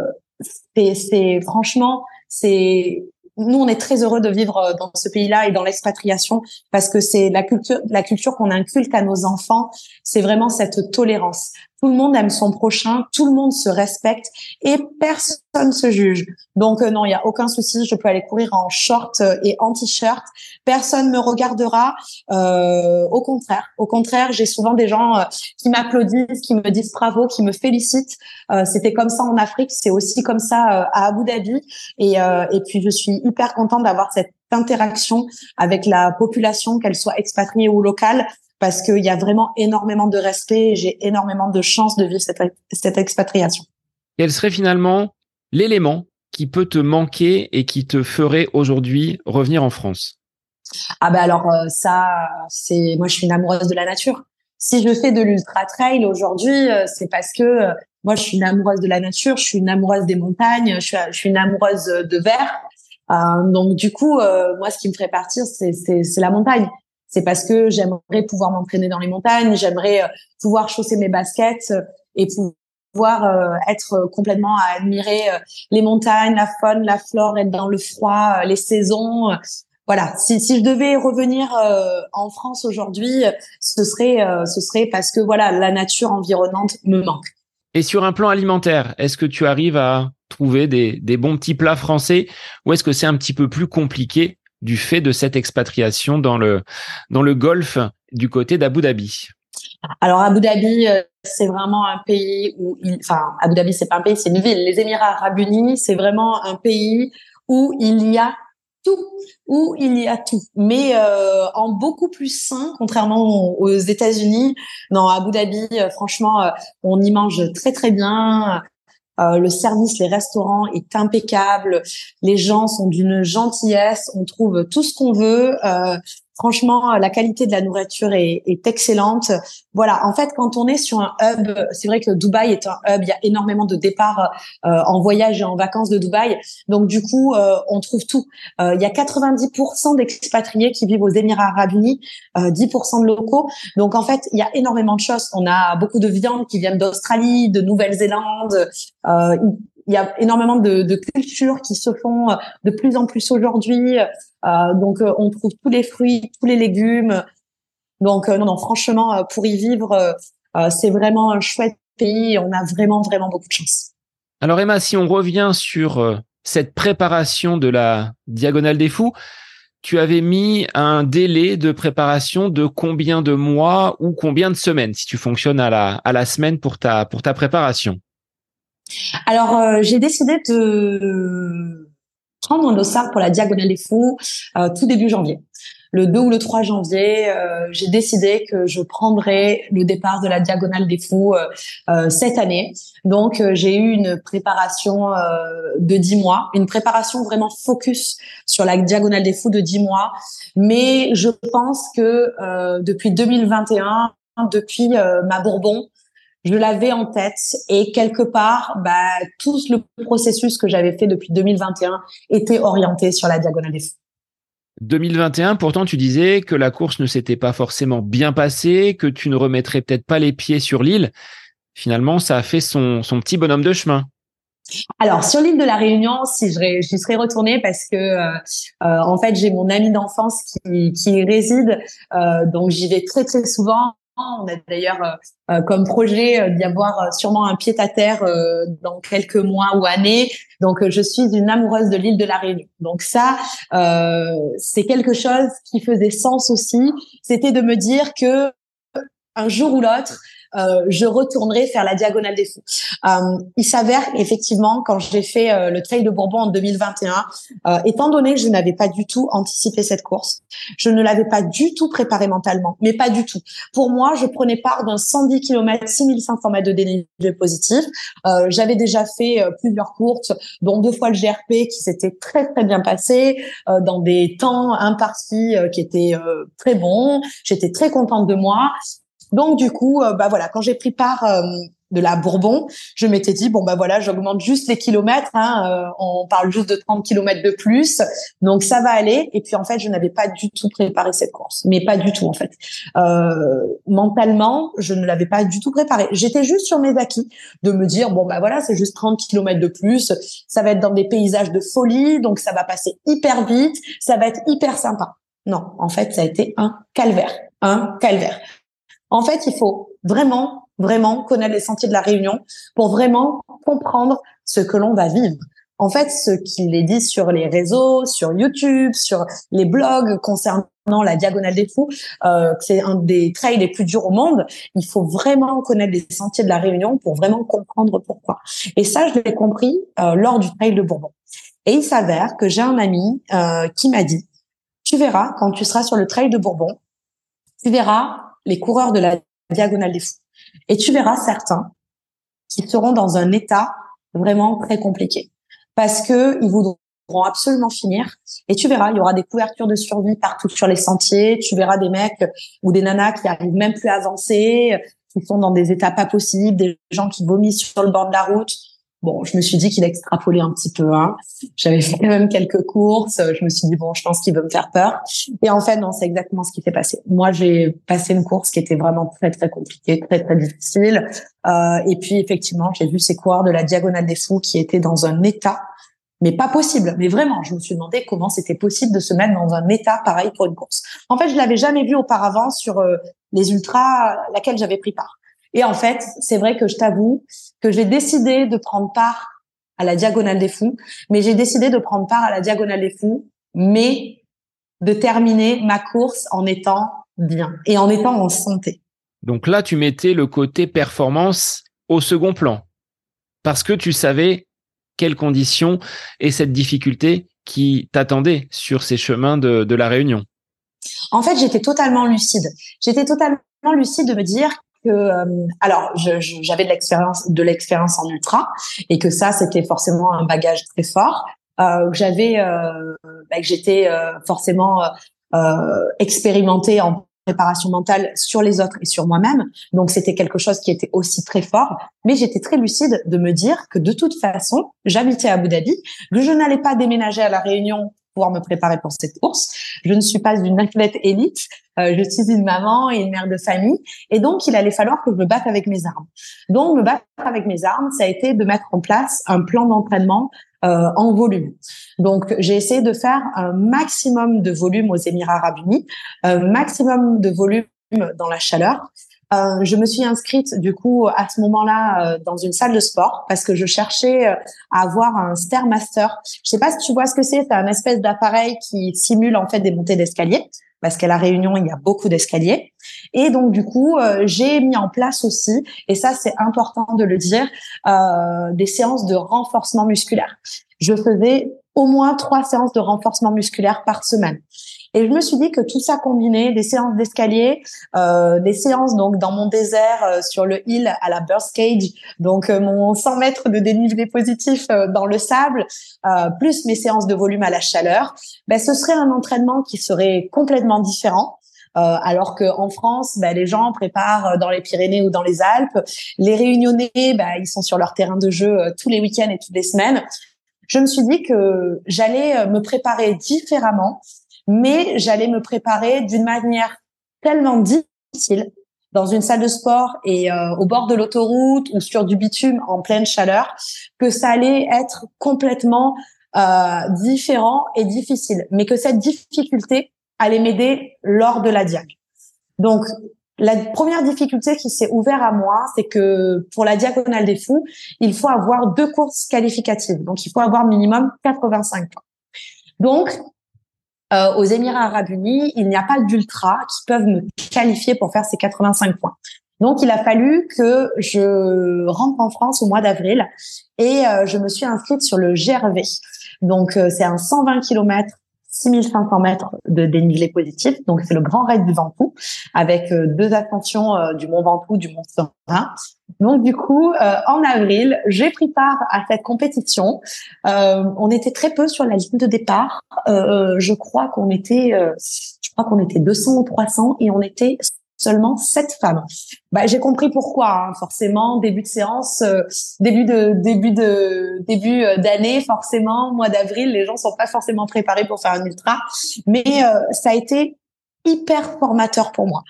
S2: c'est franchement, c'est nous, on est très heureux de vivre dans ce pays-là et dans l'expatriation parce que c'est la culture, la culture qu'on inculque à nos enfants. C'est vraiment cette tolérance. Tout le monde aime son prochain, tout le monde se respecte et personne se juge. Donc euh, non, il y a aucun souci, je peux aller courir en short euh, et en t-shirt, personne me regardera. Euh, au contraire, au contraire, j'ai souvent des gens euh, qui m'applaudissent, qui me disent bravo, qui me félicitent. C'était comme ça en Afrique, c'est aussi comme ça à Abu Dhabi. Et, et puis je suis hyper contente d'avoir cette interaction avec la population, qu'elle soit expatriée ou locale parce qu'il y a vraiment énormément de respect et j'ai énormément de chance de vivre cette, cette expatriation.
S1: Quel serait finalement l'élément qui peut te manquer et qui te ferait aujourd'hui revenir en France?
S2: Ah ben alors euh, ça, c'est moi je suis une amoureuse de la nature. Si je fais de l'ultra trail aujourd'hui, euh, c'est parce que euh, moi je suis une amoureuse de la nature, je suis une amoureuse des montagnes, je suis, je suis une amoureuse de verre. donc du coup, moi ce qui me ferait partir, c'est la montagne c'est parce que j'aimerais pouvoir m'entraîner dans les montagnes, j'aimerais euh, pouvoir chausser mes baskets euh, et pouvoir euh, être complètement à admirer les montagnes, la faune, la flore, être dans le froid, les saisons. Voilà, si, je devais revenir en France aujourd'hui, ce serait ce serait parce que voilà, la nature environnante me manque.
S1: Et sur un plan alimentaire, est-ce que tu arrives à trouver des bons petits plats français ou est-ce que c'est un petit peu plus compliqué du fait de cette expatriation dans le, dans le Golfe du côté d'Abu Dhabi
S2: alors Abu Dhabi, euh, c'est vraiment un pays où, enfin Abu Dhabi, c'est pas un pays, c'est une ville. Les Émirats Arabes Unis, c'est vraiment un pays où il y a tout, où il y a tout, mais euh, en beaucoup plus sain, contrairement aux États-Unis. Dans Abu Dhabi, euh, franchement, on y mange très très bien. Euh, le service, les restaurants est impeccable. Les gens sont d'une gentillesse. On trouve tout ce qu'on veut. Euh, Franchement, la qualité de la nourriture est, est, excellente. Voilà, en fait, quand on est sur un hub, c'est vrai que Dubaï est un hub. Il y a énormément de départs euh, en voyage et en vacances de Dubaï. Donc du coup, euh, on trouve tout. Euh, il y a 90% d'expatriés qui vivent aux Émirats Arabes Unis, 10% de locaux. Donc en fait, il y a énormément de choses. On a beaucoup de viandes qui viennent d'Australie, de Nouvelle-Zélande. il y a énormément de, de, cultures qui se font de plus en plus aujourd'hui. Euh, donc, euh, on trouve tous les fruits, tous les légumes. Donc, euh, non, non, franchement, pour y vivre, c'est vraiment un chouette pays on a vraiment, vraiment beaucoup de chance.
S1: Alors, Emma, si on revient sur cette préparation de la Diagonale des Fous, tu avais mis un délai de préparation de combien de mois ou combien de semaines si tu fonctionnes à la, à la semaine pour ta, pour ta préparation?
S2: Alors, j'ai décidé de prendre un dossard pour la Diagonale des Fous euh, tout début janvier. Le 2 ou le 3 janvier, euh, j'ai décidé que je prendrais le départ de la Diagonale des Fous euh, cette année. Donc, j'ai eu une préparation de 10 mois, une préparation vraiment focus sur la Diagonale des Fous de 10 mois. Mais je pense que depuis 2021, depuis ma Bourbon, je l'avais en tête et quelque part, bah, tout le processus que j'avais fait depuis 2021 était orienté sur la diagonale des fous.
S1: 2021, pourtant tu disais que la course ne s'était pas forcément bien passée, que tu ne remettrais peut-être pas les pieds sur l'île. Finalement, ça a fait son, son petit bonhomme de chemin.
S2: Alors sur l'île de la Réunion, si j'y serais retournée parce que euh, euh, en fait j'ai mon ami d'enfance qui, qui y réside, euh, donc j'y vais très très souvent. On a d'ailleurs euh, euh, comme projet euh, d'y avoir sûrement un pied à terre dans quelques mois ou années. Donc, je suis une amoureuse de l'île de la Réunion. Donc ça, c'est quelque chose qui faisait sens aussi. C'était de me dire que un jour ou l'autre, euh, je retournerai faire la diagonale des fous. Euh, il s'avère effectivement quand j'ai fait euh, le Trail de Bourbon en 2021, étant donné que je n'avais pas du tout anticipé cette course, je ne l'avais pas du tout préparé mentalement, mais pas du tout. Pour moi, je prenais part d'un 110 km, 6500 mètres de dénivelé positif. J'avais déjà fait plusieurs courses, dont deux fois le GRP qui s'était très très bien passé, dans des temps impartis qui étaient très bons. J'étais très contente de moi. Donc du coup, euh, bah voilà, quand j'ai pris part euh, de la Bourbon, je m'étais dit bon bah voilà, j'augmente juste les kilomètres. Hein, euh, on parle juste de 30 kilomètres de plus, donc ça va aller. Et puis en fait, je n'avais pas du tout préparé cette course, mais pas du tout en fait. mentalement, je ne l'avais pas du tout préparé. J'étais juste sur mes acquis de me dire bon bah voilà, c'est juste 30 kilomètres de plus. Ça va être dans des paysages de folie, donc ça va passer hyper vite, ça va être hyper sympa. Non, en fait, ça a été un calvaire, un calvaire. En fait, il faut vraiment, vraiment connaître les sentiers de la Réunion pour vraiment comprendre ce que l'on va vivre. En fait, ce qu'il est dit sur les réseaux, sur YouTube, sur les blogs concernant la Diagonale des Fous, euh, c'est un des trails les plus durs au monde. Il faut vraiment connaître les sentiers de la Réunion pour vraiment comprendre pourquoi. Et ça, je l'ai compris euh, lors du trail de Bourbon. Et il s'avère que j'ai un ami euh, qui m'a dit, tu verras quand tu seras sur le trail de Bourbon, tu verras les coureurs de la diagonale des fous. Et tu verras certains qui seront dans un état vraiment très compliqué parce que ils voudront absolument finir. Et tu verras, il y aura des couvertures de survie partout sur les sentiers. Tu verras des mecs ou des nanas qui arrivent même plus à avancer, qui sont dans des états pas possibles, des gens qui vomissent sur le bord de la route. Bon, je me suis dit qu'il extrapolait un petit peu. Hein. J'avais fait quand même quelques courses. Je me suis dit bon, je pense qu'il veut me faire peur. Et en fait, non, c'est exactement ce qui s'est passé. Moi, j'ai passé une course qui était vraiment très très compliquée, très très difficile. Euh, et puis effectivement, j'ai vu ces coureurs de la diagonale des fous qui étaient dans un état, mais pas possible. Mais vraiment, je me suis demandé comment c'était possible de se mettre dans un état pareil pour une course. En fait, je l'avais jamais vu auparavant sur euh, les ultras laquelle j'avais pris part. Et en fait, c'est vrai que je t'avoue que j'ai décidé de prendre part à la Diagonale des Fous, mais j'ai décidé de prendre part à la Diagonale des Fous, mais de terminer ma course en étant bien et en étant en santé.
S1: Donc là, tu mettais le côté performance au second plan parce que tu savais quelles conditions et cette difficulté qui t'attendait sur ces chemins de, de la Réunion.
S2: En fait, j'étais totalement lucide. J'étais totalement lucide de me dire que euh, alors j'avais de l'expérience de l'expérience en ultra et que ça c'était forcément un bagage très fort euh, que j'avais euh, bah, que j'étais forcément expérimenté en préparation mentale sur les autres et sur moi-même. Donc c'était quelque chose qui était aussi très fort. Mais j'étais très lucide de me dire que de toute façon, j'habitais à Abu Dhabi, que je n'allais pas déménager à la Réunion pouvoir me préparer pour cette course. Je ne suis pas une athlète élite, euh, je suis une maman et une mère de famille, et donc il allait falloir que je me batte avec mes armes. Donc me battre avec mes armes, ça a été de mettre en place un plan d'entraînement euh, en volume. Donc j'ai essayé de faire un maximum de volume aux Émirats Arabes Unis, un maximum de volume dans la chaleur, euh, je me suis inscrite du coup à ce moment-là euh, dans une salle de sport parce que je cherchais euh, à avoir un stairmaster. Je sais pas si tu vois ce que c'est, c'est un espèce d'appareil qui simule en fait des montées d'escalier parce qu'à la Réunion il y a beaucoup d'escaliers. Et donc du coup j'ai mis en place aussi et ça c'est important de le dire des séances de renforcement musculaire. Je faisais au moins trois séances de renforcement musculaire par semaine. Et je me suis dit que tout ça combiné, des séances d'escalier, euh, des séances donc dans mon désert euh, sur le hill à la burst cage, donc euh, mon 100 mètres de dénivelé positif euh, dans le sable, plus mes séances de volume à la chaleur, ben, ce serait un entraînement qui serait complètement différent. Euh, alors qu'en France, ben, les gens préparent dans les Pyrénées ou dans les Alpes. Les Réunionnais, ben, ils sont sur leur terrain de jeu tous les week-ends et toutes les semaines. Je me suis dit que j'allais me préparer différemment mais j'allais me préparer d'une manière tellement difficile dans une salle de sport et euh, au bord de l'autoroute ou sur du bitume en pleine chaleur que ça allait être complètement euh, différent et difficile, mais que cette difficulté allait m'aider lors de la diag. Donc la première difficulté qui s'est ouverte à moi, c'est que pour la diagonale des fous, il faut avoir deux courses qualificatives. Donc, il faut avoir minimum 85 points. Donc, euh, aux Émirats Arabes Unis, il n'y a pas d'ultra qui peuvent me qualifier pour faire ces 85 points. Donc, il a fallu que je rentre en France au mois d'avril et euh, je me suis inscrite sur le GRV. Donc, euh, c'est un 120 km 6500 mètres de dénivelé positif. Donc, c'est le grand raid du Ventoux avec euh, deux ascensions euh, du Mont Ventoux, du Mont Serein. Donc, du coup, euh, en avril, j'ai pris part à cette compétition. on était très peu sur la ligne de départ. je crois qu'on était, je crois qu'on était 200 ou 300 et on était seulement sept femmes. Bah, j'ai compris pourquoi. Hein. Forcément, début de séance, euh, début de début de début euh, d'année, forcément, mois d'avril, les gens sont pas forcément préparés pour faire un ultra. Mais euh, ça a été hyper formateur pour moi.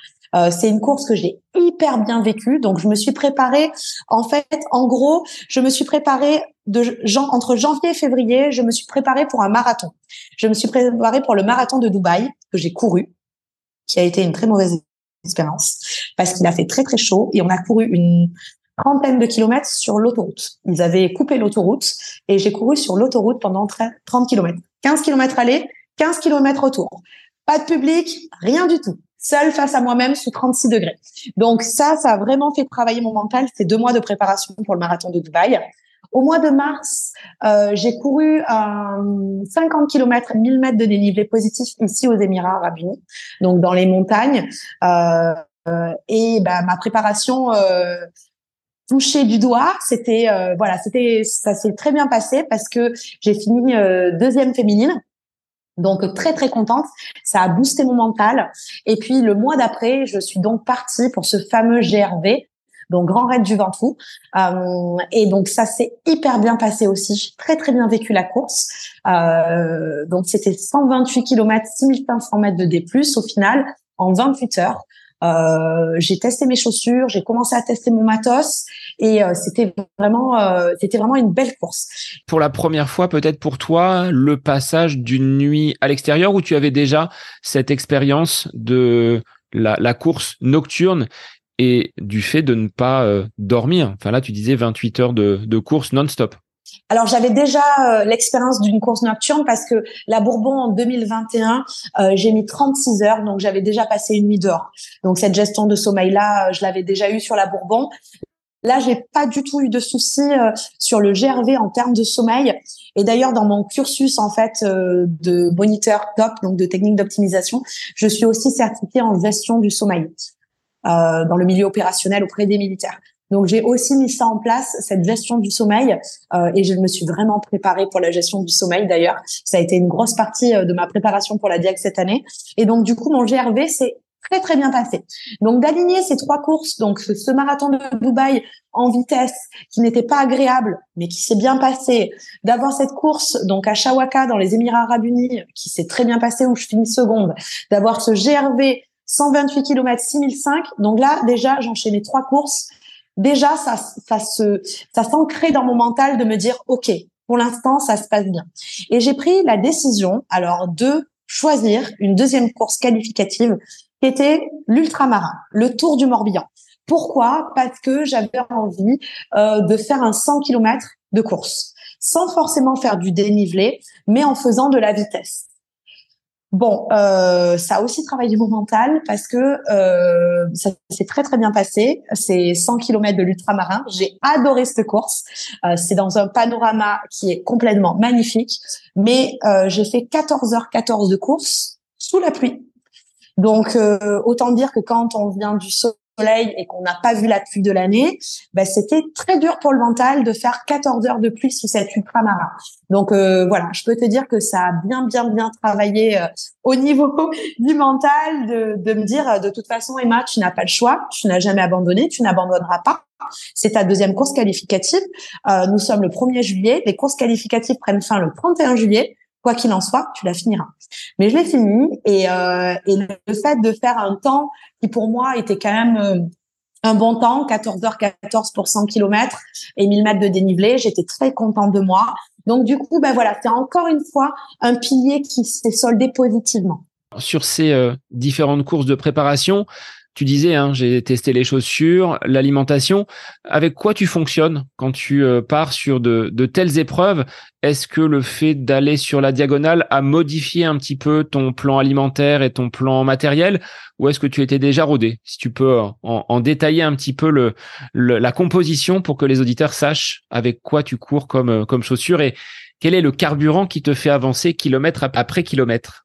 S2: c'est une course que j'ai hyper bien vécue, donc je me suis préparée. En fait, en gros, je me suis préparée de entre janvier et février. Je me suis préparée pour un marathon. Je me suis préparée pour le marathon de Dubaï que j'ai couru, qui a été une très mauvaise expérience parce qu'il a fait très très chaud et on a couru une trentaine de kilomètres sur l'autoroute. Ils avaient coupé l'autoroute et j'ai couru sur l'autoroute pendant 30 kilomètres. 15 kilomètres aller, 15 kilomètres retour. Pas de public, rien du tout. Seul face à moi-même sous 36 degrés. Donc ça, ça a vraiment fait travailler mon mental. C'est deux mois de préparation pour le marathon de Dubaï. Au mois de mars, euh, j'ai couru euh, 50 km, 1000 mètres de dénivelé positif ici aux Émirats Arabes Unis, donc dans les montagnes. Euh, euh et bah, ma préparation euh, touchée du doigt, c'était euh, voilà, c'était ça s'est très bien passé parce que j'ai fini deuxième féminine. Donc très très contente, ça a boosté mon mental. Et puis le mois d'après, je suis donc partie pour ce fameux GRV, donc grand raid du Ventoux. Euh, et donc ça s'est hyper bien passé aussi. J'ai très très bien vécu la course. Euh, donc c'était 128 km, 6500 mètres de D+, au final, en 28 heures. Euh, j'ai testé mes chaussures, j'ai commencé à tester mon matos et euh, c'était vraiment, euh, c'était vraiment une belle course.
S1: Pour la première fois, peut-être pour toi, le passage d'une nuit à l'extérieur où tu avais déjà cette expérience de la, la, course nocturne et du fait de ne pas euh, dormir. Enfin là, tu disais 28 heures de, course non-stop.
S2: Alors j'avais déjà euh, l'expérience d'une course nocturne parce que la Bourbon en 2021, euh, j'ai mis 36 heures, donc j'avais déjà passé une nuit dehors. Donc cette gestion de sommeil là, je l'avais déjà eu sur la Bourbon. Là, j'ai pas du tout eu de soucis sur le GRV en termes de sommeil. Et d'ailleurs, dans mon cursus en fait de moniteur top, donc de technique d'optimisation, je suis aussi certifiée en gestion du sommeil. Euh, dans le milieu opérationnel auprès des militaires. Donc j'ai aussi mis ça en place, cette gestion du sommeil, euh, et je me suis vraiment préparée pour la gestion du sommeil d'ailleurs. Ça a été une grosse partie de ma préparation pour la Diag cette année. Et donc du coup, mon GRV, c'est très très bien passé. Donc d'aligner ces trois courses, donc ce marathon de Dubaï en vitesse qui n'était pas agréable mais qui s'est bien passé, d'avoir cette course donc à Shawaka dans les Émirats Arabes Unis qui s'est très bien passé où je finis seconde, d'avoir ce GRV 128 km 6005. Donc là déjà j'enchaînais trois courses. Déjà ça ça se ça s'ancrait dans mon mental de me dire OK, pour l'instant ça se passe bien. Et j'ai pris la décision alors de choisir une deuxième course qualificative qui était l'ultramarin, le Tour du Morbihan. Pourquoi? Parce que j'avais envie euh, de faire un 100 km de course, sans forcément faire du dénivelé, mais en faisant de la vitesse. Bon, euh, ça aussi travaillé mon mental parce que euh, ça s'est très très bien passé. C'est 100 km de l'ultramarin. J'ai adoré cette course. Euh, c'est dans un panorama qui est complètement magnifique. Mais j'ai fait 14h14 de course sous la pluie. Donc, euh, autant dire que quand on vient du soleil et qu'on n'a pas vu la pluie de l'année, ben, c'était très dur pour le mental de faire 14 heures de pluie sous cet ultramarin. Donc euh, voilà, je peux te dire que ça a bien, bien, bien travaillé euh, au niveau du mental de, de me dire de toute façon, Emma, tu n'as pas le choix, tu n'as jamais abandonné, tu n'abandonneras pas. C'est ta deuxième course qualificative. Euh, nous sommes le 1er juillet. Les courses qualificatives prennent fin le 31 juillet quoi qu'il en soit, tu la finiras. Mais je l'ai fini et, euh, et le fait de faire un temps qui pour moi était quand même euh, un bon temps, 14h14 pour 100 km et 1000 mètres de dénivelé, j'étais très contente de moi. Donc du coup, ben voilà, c'est encore une fois un pilier qui s'est soldé positivement.
S1: Sur ces euh, différentes courses de préparation, tu disais, hein, j'ai testé les chaussures, l'alimentation. Avec quoi tu fonctionnes quand tu euh, pars sur de, telles épreuves? Est-ce que le fait d'aller sur la diagonale a modifié un petit peu ton plan alimentaire et ton plan matériel? Ou est-ce que tu étais déjà rodé? Si tu peux en, détailler un petit peu le, la composition pour que les auditeurs sachent avec quoi tu cours comme, euh, comme et quel est le carburant qui te fait avancer kilomètre après kilomètre?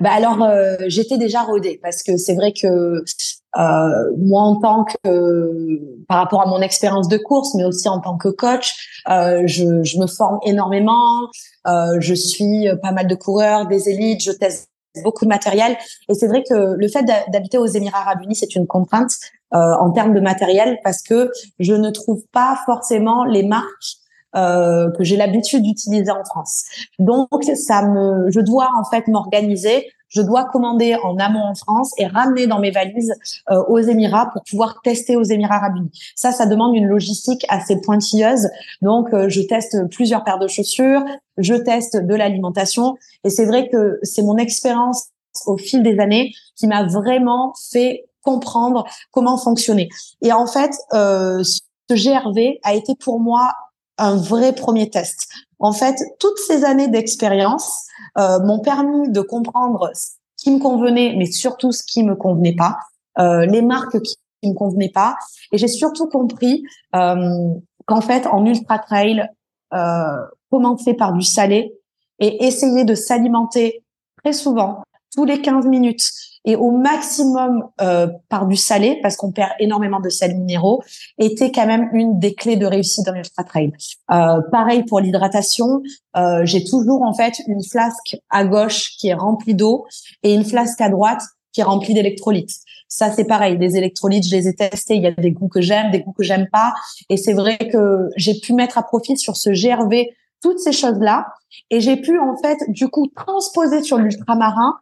S2: Bah alors euh, j'étais déjà rodée parce que c'est vrai que euh, moi en tant que par rapport à mon expérience de course mais aussi en tant que coach euh, je, je, me forme énormément. Euh, je suis pas mal de coureurs des élites je teste beaucoup de matériel. Et c'est vrai que le fait d'habiter aux Émirats Arabes Unis c'est une contrainte euh, en termes de matériel parce que je ne trouve pas forcément les marques euh, que j'ai l'habitude d'utiliser en France. Donc ça me, je dois en fait m'organiser. Je dois commander en amont en France et ramener dans mes valises euh, aux Émirats pour pouvoir tester aux Émirats Arabes Unis. Ça, ça demande une logistique assez pointilleuse. Donc, euh, je teste plusieurs paires de chaussures, je teste de l'alimentation. Et c'est vrai que c'est mon expérience au fil des années qui m'a vraiment fait comprendre comment fonctionner. Et en fait, euh, ce GRV a été pour moi un vrai premier test. En fait, toutes ces années d'expérience euh, m'ont permis de comprendre ce qui me convenait, mais surtout ce qui me convenait pas, euh, les marques qui, me convenaient pas, et j'ai surtout compris euh, qu'en fait, en ultra trail, euh, commencer par du salé et essayer de s'alimenter très souvent, tous les 15 minutes, et au maximum euh, par du salé parce qu'on perd énormément de sels minéraux était quand même une des clés de réussite dans l'ultra trail. Euh, pareil pour l'hydratation, euh, j'ai toujours en fait une flasque à gauche qui est remplie d'eau et une flasque à droite qui est remplie d'électrolytes. Ça, c'est pareil. Des électrolytes, je les ai testés. Il y a des goûts que j'aime, des goûts que j'aime pas. Et c'est vrai que j'ai pu mettre à profit sur ce GRV toutes ces choses-là. Et j'ai pu, en fait, du coup, transposer sur l'ultramarin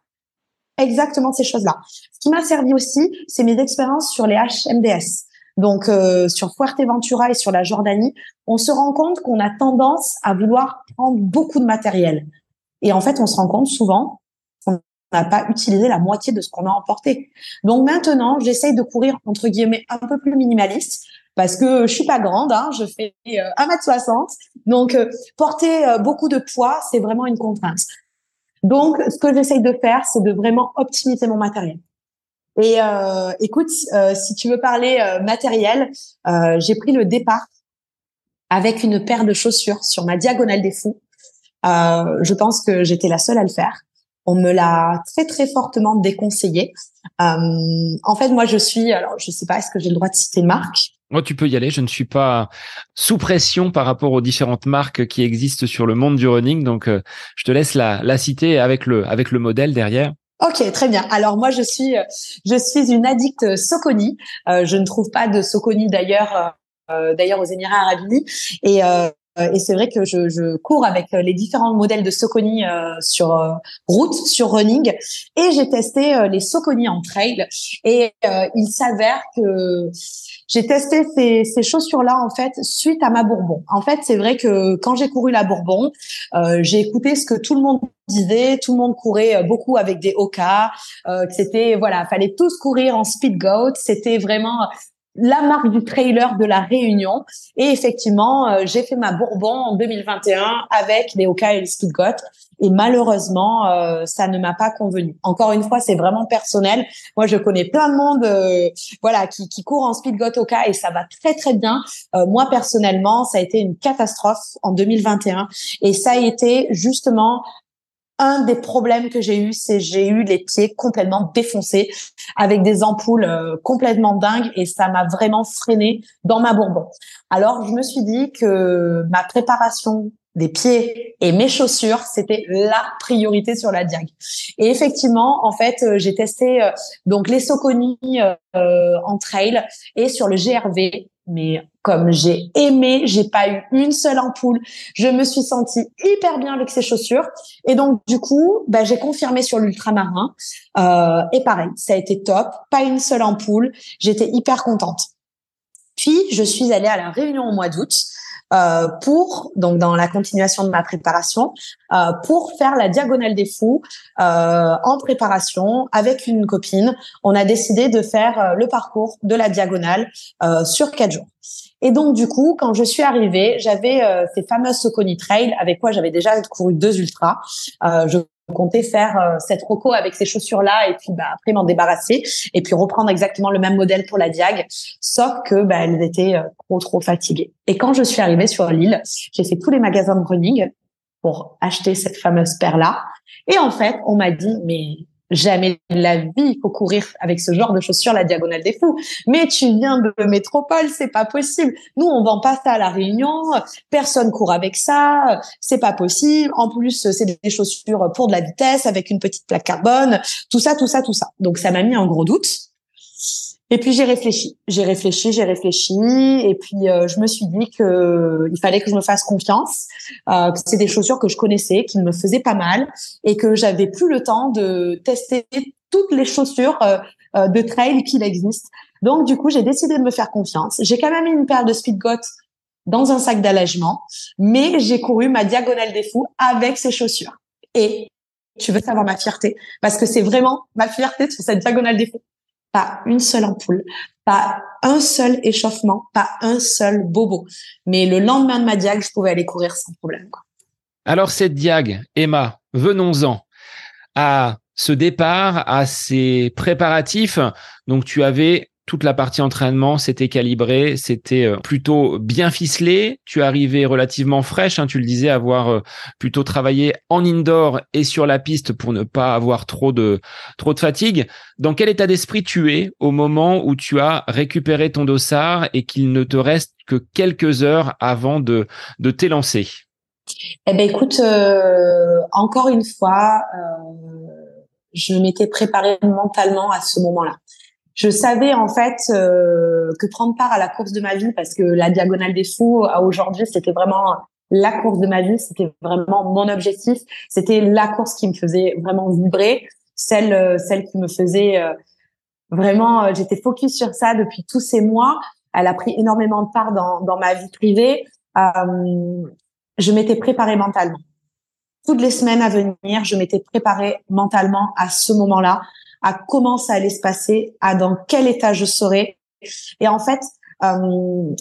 S2: exactement ces choses-là. Ce qui m'a servi aussi, c'est mes expériences sur les HMDS. Donc euh, sur Fuerteventura et sur la Jordanie, on se rend compte qu'on a tendance à vouloir prendre beaucoup de matériel. Et en fait, on se rend compte souvent qu'on n'a pas utilisé la moitié de ce qu'on a emporté. Donc maintenant, j'essaye de courir entre guillemets un peu plus minimaliste parce que je suis pas grande, hein, je fais 1m60. Euh, Donc euh, porter beaucoup de poids, c'est vraiment une contrainte. Donc, ce que j'essaye de faire, c'est de vraiment optimiser mon matériel. Et euh, écoute, euh, si tu veux parler euh, matériel, j'ai pris le départ avec une paire de chaussures sur ma diagonale des fous. Je pense que j'étais la seule à le faire. On me l'a très très fortement déconseillé. en fait, moi, je suis, alors je sais pas, est-ce que j'ai le droit de citer marque
S1: Tu peux y aller. Je ne suis pas sous pression par rapport aux différentes marques qui existent sur le monde du running. Donc, euh, je te laisse la, la citer avec le, avec le modèle derrière.
S2: Ok, très bien. Alors moi, je suis, je suis une addict Soconi. Euh, je ne trouve pas de Soconi d'ailleurs, euh, d'ailleurs aux Émirats Arabes Unis. Et euh, et c'est vrai que je, je, cours avec les différents modèles de Soconi sur route, sur running, et j'ai testé les Soconi en trail. Et il s'avère que j'ai testé ces, ces chaussures-là en fait suite à ma Bourbon. En fait, c'est vrai que quand j'ai couru la Bourbon, euh, j'ai écouté ce que tout le monde disait. Tout le monde courait euh, beaucoup avec des Oka. Euh, c'était voilà, fallait tous courir en speed goat. C'était vraiment la marque du trailer de la Réunion. Et effectivement, euh, j'ai fait ma Bourbon en 2021 avec les Oka et les Speedgoat. Et malheureusement, euh, ça ne m'a pas convenu. Encore une fois, c'est vraiment personnel. Moi, je connais plein de monde, euh, voilà, qui, qui court en Speedgoat Oka et ça va très très bien. moi, personnellement, ça a été une catastrophe en 2021 et ça a été justement un des problèmes que j'ai eu, c'est j'ai eu les pieds complètement défoncés avec des ampoules euh, complètement dingues et ça m'a vraiment freiné dans ma bourbon. Alors je me suis dit que ma préparation des pieds et mes chaussures, c'était la priorité sur la diag. Et effectivement, en fait, euh, j'ai testé euh, donc les Soconi en trail et sur le GRV mais comme j'ai aimé, j'ai pas eu une seule ampoule. Je me suis sentie hyper bien avec ces chaussures. Et donc, du coup, bah, j'ai confirmé sur l'ultramarin. Euh, et pareil, ça a été top. Pas une seule ampoule. J'étais hyper contente. Puis, je suis allée à la réunion au mois d'août. Euh, pour donc dans la continuation de ma préparation euh, pour faire la diagonale des fous euh, en préparation avec une copine. On a décidé de faire euh, le parcours de la diagonale euh, sur quatre jours. Et donc du coup, quand je suis arrivée, j'avais ces fameuses Soconi Trail avec quoi j'avais déjà couru deux ultras. je comptais faire euh, cette roco avec ces chaussures là et puis bah après m'en débarrasser et puis reprendre exactement le même modèle pour la diag sauf que bah elles étaient euh, trop trop fatiguées. Et quand je suis arrivée sur l'île j'ai fait tous les magasins de running pour acheter cette fameuse paire là et en fait on m'a dit mais Jamais de la vie, il faut courir avec ce genre de chaussures la diagonale des fous. Mais tu viens de métropole, c'est pas possible. Nous, on vend pas ça à la Réunion. Personne court avec ça. C'est pas possible. En plus, c'est des chaussures pour de la vitesse avec une petite plaque carbone. Tout ça, tout ça, tout ça. Donc, ça m'a mis un gros doute. Et puis j'ai réfléchi, j'ai réfléchi, j'ai réfléchi, et puis euh, je me suis dit que euh, il fallait que je me fasse confiance, euh, que c'est des chaussures que je connaissais, qui me faisaient pas mal, et que j'avais plus le temps de tester toutes les chaussures euh, de trail qu'il existe. Donc du coup j'ai décidé de me faire confiance. J'ai quand même mis une paire de Speedgoat dans un sac d'allègement, mais j'ai couru ma diagonale des fous avec ces chaussures. Et tu veux savoir ma fierté, parce que c'est vraiment ma fierté sur cette diagonale des fous pas une seule ampoule, pas un seul échauffement, pas un seul bobo. Mais le lendemain de ma diag, je pouvais aller courir sans problème.
S1: Alors cette diag, Emma, venons-en à ce départ, à ces préparatifs. Donc tu avais toute la partie entraînement, c'était calibré, c'était euh, plutôt bien ficelé. Tu arrivais relativement fraîche, hein, tu le disais, avoir euh, plutôt travaillé en indoor et sur la piste pour ne pas avoir trop de trop de fatigue. Dans quel état d'esprit tu es au moment où tu as récupéré ton dossard et qu'il ne te reste que quelques heures avant de de t'élancer?
S2: Eh ben écoute, euh, encore une fois, je m'étais préparée mentalement à ce moment-là je savais en fait euh, que prendre part à la course de ma vie, parce que la diagonale des fous à aujourd'hui, c'était vraiment la course de ma vie, c'était vraiment mon objectif, c'était la course qui me faisait vraiment vibrer, celle euh, celle qui me faisait euh, vraiment, j'étais focus sur ça depuis tous ces mois. Elle a pris énormément de part dans dans ma vie privée. je m'étais préparée mentalement. Toutes les semaines à venir, je m'étais préparée mentalement à ce moment-là à comment ça allait se passer, à dans quel état je serais. Et en fait, euh,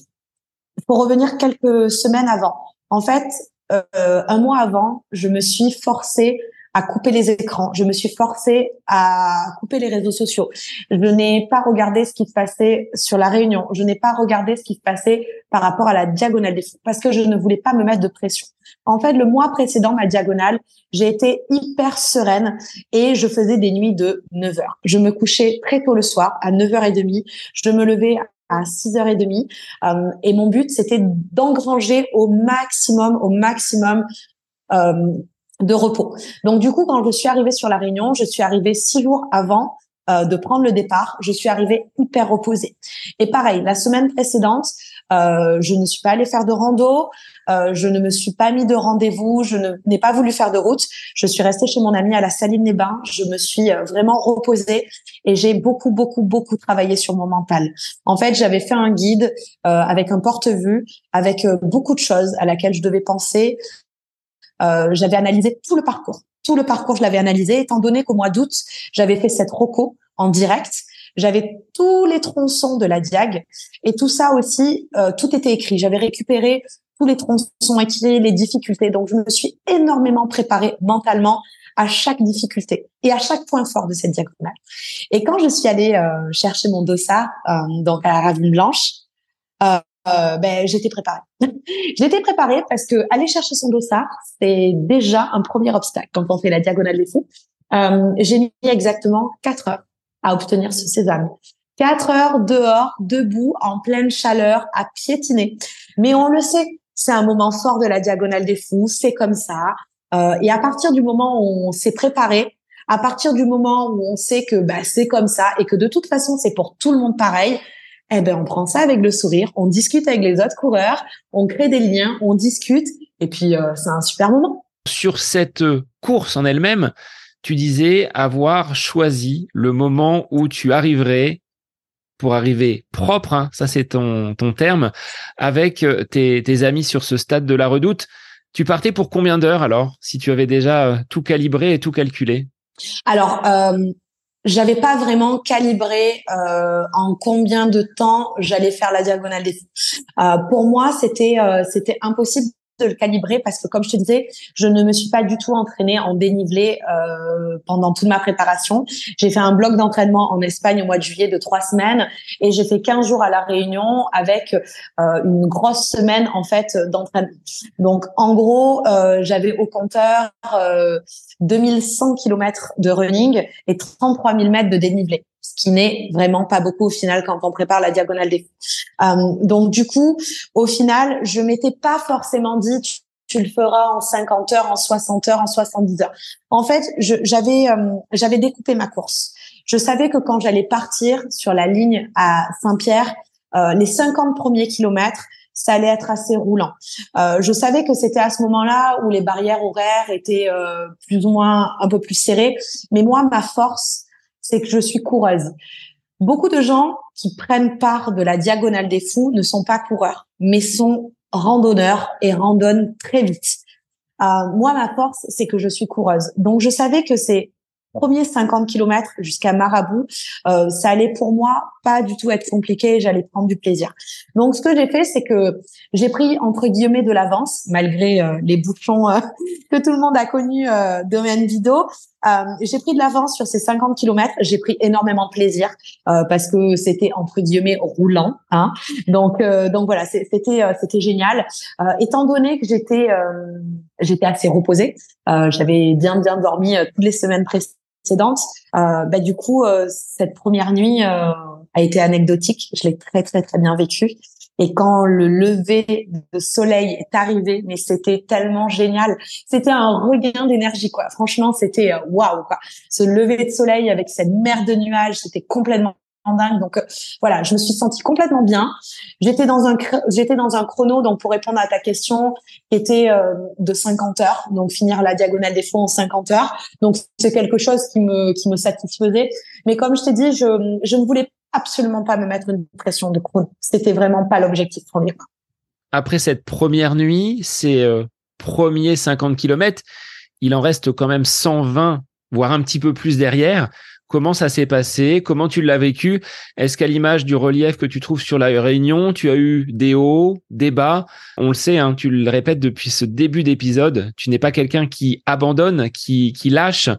S2: pour revenir quelques semaines avant, en fait, euh, un mois avant, je me suis forcée à couper les écrans. Je me suis forcée à couper les réseaux sociaux. Je n'ai pas regardé ce qui se passait sur la réunion. Je n'ai pas regardé ce qui se passait par rapport à la diagonale des fous parce que je ne voulais pas me mettre de pression. En fait, le mois précédent, ma diagonale, j'ai été hyper sereine et je faisais des nuits de 9 heures. Je me couchais très tôt le soir, à 9h30. Je me levais à 6h30. Euh, et mon but, c'était d'engranger au maximum, au maximum euh, de repos. Donc, du coup, quand je suis arrivée sur la réunion, je suis arrivée six jours avant euh, de prendre le départ. Je suis arrivée hyper reposée. Et pareil, la semaine précédente, euh, je ne suis pas allée faire de rando, euh, je ne me suis pas mis de rendez-vous, je n'ai pas voulu faire de route. Je suis restée chez mon ami à la Saline des Bains. Je me suis euh, vraiment reposée et j'ai beaucoup, beaucoup, beaucoup travaillé sur mon mental. En fait, j'avais fait un guide euh, avec un porte-vue, avec beaucoup de choses à laquelle je devais penser. J'avais analysé tout le parcours. Tout le parcours, je l'avais analysé, étant donné qu'au mois d'août, j'avais fait cette roco en direct. J'avais tous les tronçons de la diag et tout ça aussi, tout était écrit. J'avais récupéré tous les tronçons écrits, les difficultés. Donc, je me suis énormément préparée mentalement à chaque difficulté et à chaque point fort de cette diagonale. Et quand je suis allée euh, chercher mon dossard, euh, donc à la Ravine Blanche, euh, euh ben, j'étais préparée. j'étais préparée parce que aller chercher son dossard, c'est déjà un premier obstacle quand on fait la diagonale des fous. J'ai mis exactement quatre heures à obtenir ce sésame. Quatre heures dehors, debout, en pleine chaleur, à piétiner. Mais on le sait, c'est un moment fort de la diagonale des fous, c'est comme ça. Euh, et à partir du moment où on s'est préparé, à partir du moment où on sait que bah, c'est comme ça et que de toute façon c'est pour tout le monde pareil, eh ben on prend ça avec le sourire, on discute avec les autres coureurs, on crée des liens, on discute et puis euh, c'est un super moment.
S1: Sur cette course en elle-même, tu disais avoir choisi le moment où tu arriverais pour arriver propre, hein, ça c'est ton, ton terme, avec euh, tes, tes, amis sur ce stade de la redoute. Tu partais pour combien d'heures alors, si tu avais déjà euh, tout calibré et tout calculé?
S2: Alors, euh, j'avais pas vraiment calibré euh, en combien de temps j'allais faire la diagonale des euh, pour moi, c'était c'était impossible de le calibrer parce que comme je te disais, je ne me suis pas du tout entraînée en dénivelé euh, pendant toute ma préparation. J'ai fait un bloc d'entraînement en Espagne au mois de juillet de trois semaines et j'ai fait 15 jours à la Réunion avec euh, une grosse semaine en fait d'entraînement. Donc en gros, euh, j'avais au compteur 2100 km de running et 33 000 mètres de dénivelé ce qui n'est vraiment pas beaucoup au final quand on prépare la diagonale des euh, donc du coup, au final, je m'étais pas forcément dit tu, le feras en 50 heures, en 60 heures, en 70 heures. En fait, j'avais euh, j'avais découpé ma course. Je savais que quand j'allais partir sur la ligne à Saint-Pierre, euh, les 50 premiers kilomètres, ça allait être assez roulant. Euh, je savais que c'était à ce moment-là où les barrières horaires étaient euh, plus ou moins un peu plus serrées. Mais moi, ma force, c'est que je suis coureuse. Beaucoup de gens qui prennent part de la diagonale des fous ne sont pas coureurs, mais sont randonneurs et randonnent très vite. Euh, moi, ma force, c'est que je suis coureuse. Donc, je savais que ces premiers 50 kilomètres jusqu'à Marabout, euh, ça allait pour moi pas du tout être compliqué, j'allais prendre du plaisir. Donc ce que j'ai fait, c'est que j'ai pris entre guillemets de l'avance, malgré euh, les bouchons euh, que tout le monde a connus euh, domaine vidéo. Euh, j'ai pris de l'avance sur ces 50 kilomètres. J'ai pris énormément de plaisir parce que c'était entre guillemets roulant. Hein. Donc donc voilà, c'était c'était génial. étant donné que j'étais j'étais assez reposée, j'avais bien bien dormi toutes les semaines précédentes. Bah du coup cette première nuit a été anecdotique. Je l'ai très très très bien vécu. Et quand le lever de soleil est arrivé, mais c'était tellement génial. C'était un regain d'énergie, quoi. Franchement, c'était euh, waouh, quoi. Ce lever de soleil avec cette mer de nuages, c'était complètement dingue. Donc euh, voilà, je me suis sentie complètement bien. J'étais dans un j'étais dans un chrono donc pour répondre à ta question qui était euh, de 50 heures, donc finir la diagonale des fonds en 50 heures. Donc c'est quelque chose qui me qui me satisfaisait. Mais comme je t'ai dit, je je ne voulais absolument pas me mettre une pression de chrono. C'était vraiment pas l'objectif premier.
S1: Après cette première nuit, ces euh, premiers 50 km, il en reste quand même 120, voire un petit peu plus derrière. Comment ça s'est passé? Comment tu l'as vécu? Est-ce qu'à l'image du relief que tu trouves sur la Réunion, tu as eu des hauts, des bas? On le sait, hein, tu le répètes depuis ce début d'épisode, tu n'es pas quelqu'un qui abandonne, qui, qui lâche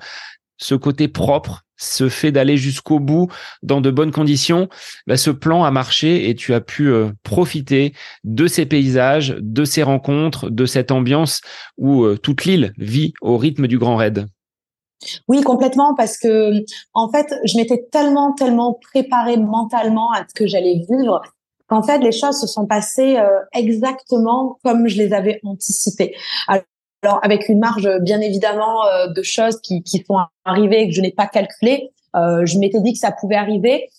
S1: ce côté propre, ce fait d'aller jusqu'au bout dans de bonnes conditions, bah, ce plan a marché et tu as pu euh, profiter de ces paysages, de ces rencontres, de cette ambiance où euh, toute l'île vit au rythme du Grand Raid.
S2: Oui, complètement, parce que en fait, je m'étais tellement, tellement préparée mentalement à ce que j'allais vivre qu'en fait les choses se sont passées euh, exactement comme je les avais anticipées. Alors avec une marge bien évidemment euh, de choses qui, qui sont arrivées et que je n'ai pas calculées. Euh, je m'étais dit que ça pouvait arriver.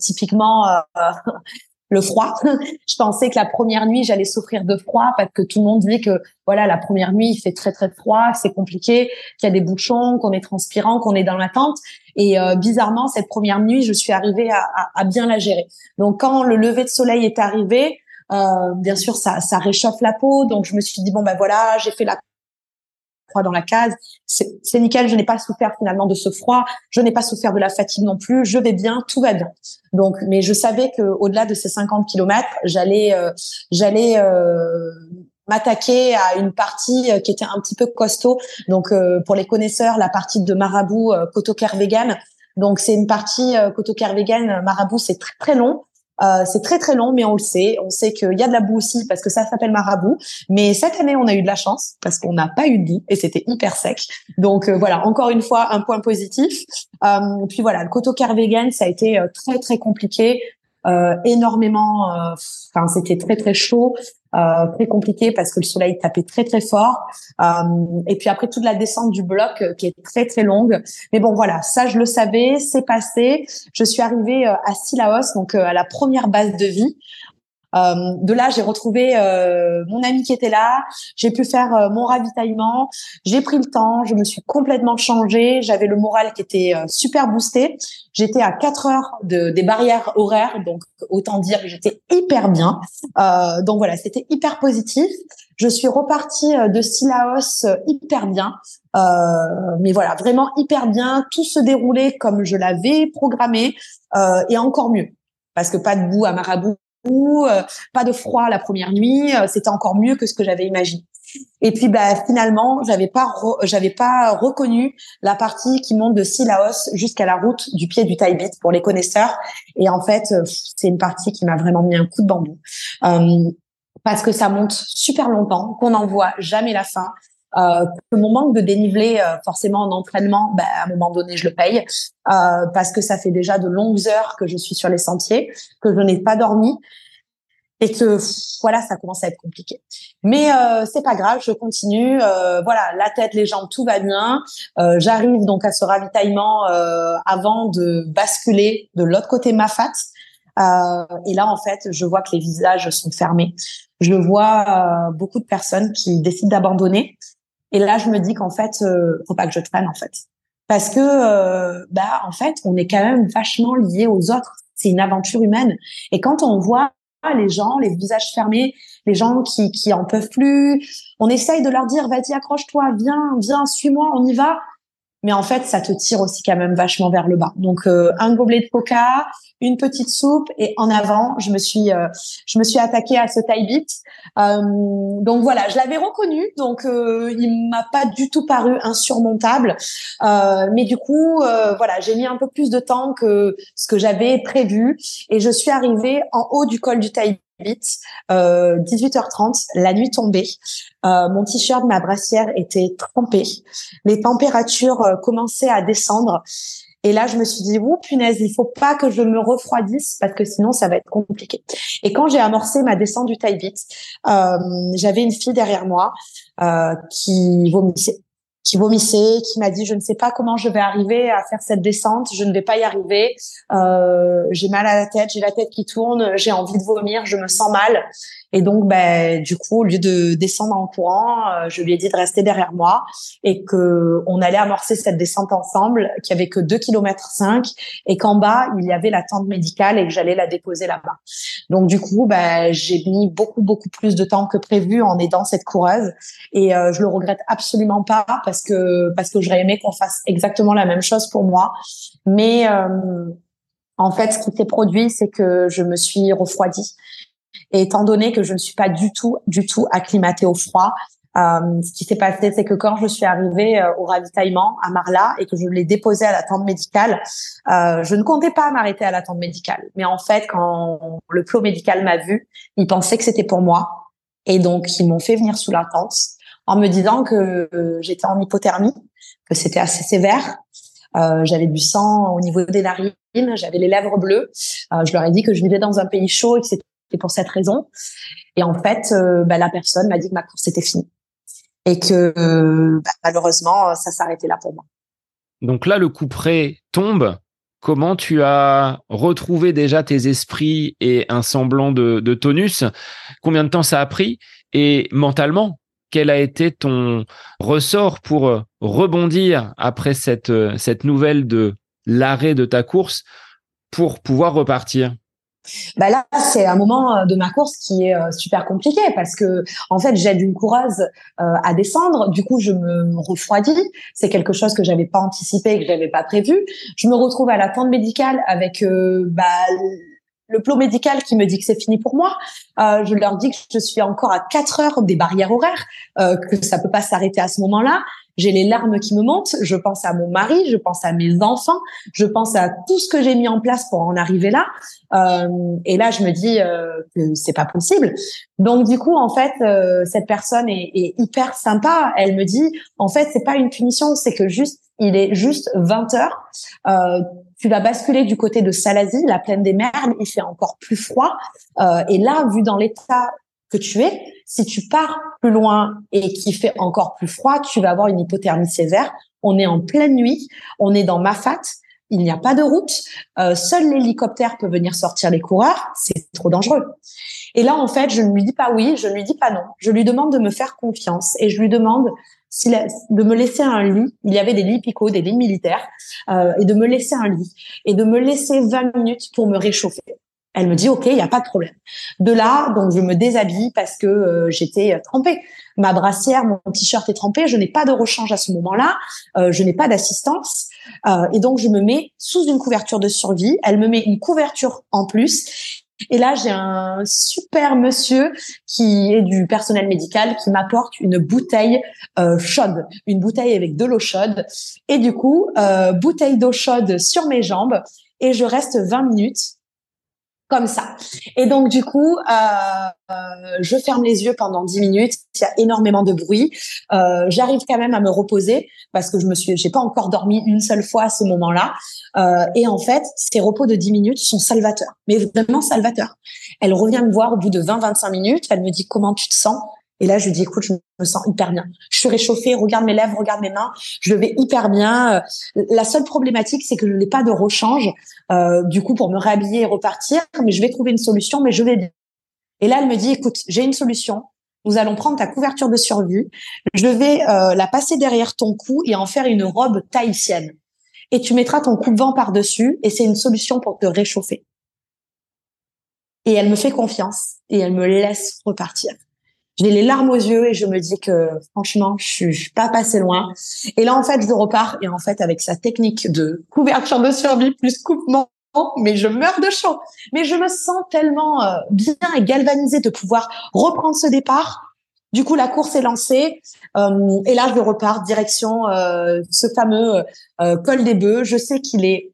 S2: typiquement, le froid. je pensais que la première nuit, j'allais souffrir de froid parce que tout le monde dit que voilà, la première nuit, il fait très très froid, c'est compliqué, qu'il y a des bouchons, qu'on est transpirant, qu'on est dans l'attente. Et euh, bizarrement, cette première nuit, je suis arrivée à, à, bien la gérer. Donc quand le lever de soleil est arrivé, euh, bien sûr, ça, ça réchauffe la peau. Donc je me suis dit bon ben voilà, j'ai fait la dans la case. C'est nickel, je n'ai pas souffert finalement de ce froid, je n'ai pas souffert de la fatigue non plus, je vais bien, tout va bien. Donc, mais je savais que au-delà de ces 50 kilomètres, j'allais, euh, j'allais euh, m'attaquer à une partie euh, qui était un petit peu costaud. Donc, pour les connaisseurs, la partie de Marabout, Cotoker Vegan. Donc, c'est une partie Cotoker Vegan, Marabout, c'est très très long. Euh, c'est très très long, mais on le sait. On sait qu'il y a de la boue aussi parce que ça s'appelle marabout. Mais cette année, on a eu de la chance parce qu'on n'a pas eu de boue et c'était hyper sec. Donc euh, voilà, encore une fois, un point positif. Euh, puis voilà, le coteau car vegan, ça a été très très compliqué. Énormément, enfin c'était très très chaud. Euh, très compliqué parce que le soleil tapait très très fort. Euh, et puis après toute la descente du bloc euh, qui est très très longue. Mais bon voilà, ça je le savais, c'est passé. Je suis arrivée à Silaos, donc à la première base de vie. Euh, de là, j'ai retrouvé euh, mon ami qui était là. J'ai pu faire euh, mon ravitaillement. J'ai pris le temps. Je me suis complètement changée. J'avais le moral qui était super boosté. J'étais à 4 heures de, des barrières horaires, donc autant dire que j'étais hyper bien. donc voilà, c'était hyper positif. Je suis repartie de Silaos hyper bien. mais voilà, vraiment hyper bien. Tout se déroulait comme je l'avais programmé et encore mieux parce que pas de boue à Marabout euh, pas de froid la première nuit, euh, c'était encore mieux que ce que j'avais imaginé. Et puis bah finalement, j'avais pas j'avais pas reconnu la partie qui monte de Silaos jusqu'à la route du pied du Taibit pour les connaisseurs. Et en fait, euh, c'est une partie qui m'a vraiment mis un coup de bambou. parce que ça monte super longtemps, qu'on n'en voit jamais la fin, euh, que mon manque de dénivelé, euh, forcément en entraînement, bah, à un moment donné, je le paye euh, parce que ça fait déjà de longues heures que je suis sur les sentiers, que je n'ai pas dormi et que voilà, ça commence à être compliqué. Mais euh, c'est pas grave, je continue. Euh, voilà, la tête, les jambes, tout va bien. Euh, J'arrive donc à ce ravitaillement avant de basculer de l'autre côté Mafat. Euh, et là, en fait, je vois que les visages sont fermés. Je vois beaucoup de personnes qui décident d'abandonner et là, je me dis qu'en fait, euh, faut pas que je traîne en fait, parce que euh, bah en fait, on est quand même vachement lié aux autres. C'est une aventure humaine. Et quand on voit les gens, les visages fermés, les gens qui qui en peuvent plus, on essaye de leur dire vas-y accroche-toi, viens, viens, suis-moi, on y va mais en fait, ça te tire aussi quand même vachement vers le bas. Donc, euh, un gobelet de coca, une petite soupe, et en avant, je me suis, euh, je me suis attaquée à ce taille bit. Euh, donc voilà, je l'avais reconnu, donc il m'a pas du tout paru insurmontable, mais du coup, voilà, j'ai mis un peu plus de temps que ce que j'avais prévu, et je suis arrivée en haut du col du taille 18h30, la nuit tombée. Euh, mon t-shirt, ma brassière était trempée. Les températures euh, commençaient à descendre. Et là, je me suis dit, ouh, punaise, il faut pas que je me refroidisse parce que sinon, ça va être compliqué. Et quand j'ai amorcé ma descente du taille euh, j'avais une fille derrière moi euh, qui vomissait qui vomissait, qui m'a dit je ne sais pas comment je vais arriver à faire cette descente, je ne vais pas y arriver, euh, j'ai mal à la tête, j'ai la tête qui tourne, j'ai envie de vomir, je me sens mal. Et donc, ben, du coup, au lieu de descendre en courant, euh, je lui ai dit de rester derrière moi et que on allait amorcer cette descente ensemble, qu'il y avait que 2 km 5 et qu'en bas, il y avait la tente médicale et que j'allais la déposer là-bas. Donc, du coup, ben, j'ai mis beaucoup, beaucoup plus de temps que prévu en aidant cette coureuse et euh, je le regrette absolument pas parce que, parce que j'aurais aimé qu'on fasse exactement la même chose pour moi. Mais, euh, en fait, ce qui s'est produit, c'est que je me suis refroidie. Et étant donné que je ne suis pas du tout, du tout acclimatée au froid, euh, ce qui s'est passé, c'est que quand je suis arrivée euh, au ravitaillement à Marla et que je l'ai déposé à la tente médicale, euh, je ne comptais pas m'arrêter à la tente médicale. Mais en fait, quand le plot médical m'a vu, il pensait que c'était pour moi. Et donc, ils m'ont fait venir sous la tente en me disant que j'étais en hypothermie, que c'était assez sévère, j'avais du sang au niveau des narines, j'avais les lèvres bleues. je leur ai dit que je vivais dans un pays chaud et que c'était pour cette raison. Et en fait, bah, la personne m'a dit que ma course était finie et que bah, malheureusement, ça s'arrêtait là pour moi.
S1: Donc là, le coup près tombe. Comment tu as retrouvé déjà tes esprits et un semblant de, tonus? Combien de temps ça a pris? Et mentalement, quel a été ton ressort pour rebondir après cette nouvelle de l'arrêt de ta course pour pouvoir repartir?
S2: Bah là, c'est un moment euh, de ma course qui est euh, super compliqué parce que en fait, j'aide une coureuse euh, à descendre. Du coup, je me refroidis. C'est quelque chose que j'avais pas anticipé, que j'avais pas prévu. Je me retrouve à la tente médicale avec bah, le plot médical qui me dit que c'est fini pour moi. Euh, je leur dis que je suis encore à 4 heures des barrières horaires, euh, que ça peut pas s'arrêter à ce moment-là. J'ai les larmes qui me montent. Je pense à mon mari, je pense à mes enfants, je pense à tout ce que j'ai mis en place pour en arriver là. Euh, et là, je me dis euh, que c'est pas possible. Donc du coup, en fait, euh, cette personne est, est, hyper sympa. Elle me dit, en fait, c'est pas une punition, c'est que juste, il est juste 20 heures. Euh, tu vas basculer du côté de Salazie, la plaine des Merles, il fait encore plus froid. Euh, et là, vu dans l'état que tu es, si tu pars plus loin et qu'il fait encore plus froid, tu vas avoir une hypothermie sévère. On est en pleine nuit, on est dans Mafat, il n'y a pas de route, euh, seul l'hélicoptère peut venir sortir les coureurs, c'est trop dangereux. Et là, en fait, je ne lui dis pas oui, je ne lui dis pas non. Je lui demande de me faire confiance et je lui demande de me laisser un lit. Il y avait des lits picots, des lits militaires, euh, et de me laisser un lit et de me laisser 20 minutes pour me réchauffer. Elle me dit OK, il n'y a pas de problème. De là, donc je me déshabille parce que euh, j'étais trempée. Ma brassière, mon t-shirt est trempé. Je n'ai pas de rechange à ce moment-là. Euh, je n'ai pas d'assistance euh, et donc je me mets sous une couverture de survie. Elle me met une couverture en plus et là, j'ai un super monsieur qui est du personnel médical qui m'apporte une bouteille euh, chaude, une bouteille avec de l'eau chaude. Et du coup, euh, bouteille d'eau chaude sur mes jambes et je reste 20 minutes comme ça. Et donc du coup, euh, euh, je ferme les yeux pendant 10 minutes. Il y a énormément de bruit. Euh, J'arrive quand même à me reposer parce que je me suis, j'ai pas encore dormi une seule fois à ce moment-là. Et en fait, ces repos de 10 minutes sont salvateurs, mais vraiment salvateurs. Elle revient me voir au bout de 20-25 minutes. Elle me dit comment tu te sens? Et là, je lui dis, écoute, je me sens hyper bien. Je suis réchauffée, regarde mes lèvres, regarde mes mains, je vais hyper bien. Euh, la seule problématique, c'est que je n'ai pas de rechange, euh, du coup, pour me réhabiller et repartir, mais je vais trouver une solution, mais je vais bien. Et là, elle me dit, écoute, j'ai une solution. Nous allons prendre ta couverture de survie. Je vais euh, la passer derrière ton cou et en faire une robe tahitienne. Et tu mettras ton coupe-vent par-dessus et c'est une solution pour te réchauffer. Et elle me fait confiance et elle me laisse repartir j'ai les larmes aux yeux et je me dis que franchement, je suis, pas passé loin. Et là, en fait, je repars et en fait, avec sa technique de couverture de survie plus coupement, mais je meurs de chaud. Mais je me sens tellement euh, bien et galvanisée de pouvoir reprendre ce départ. Du coup, la course est lancée euh, et là, je repars direction euh, ce fameux col des bœufs. Je sais qu'il est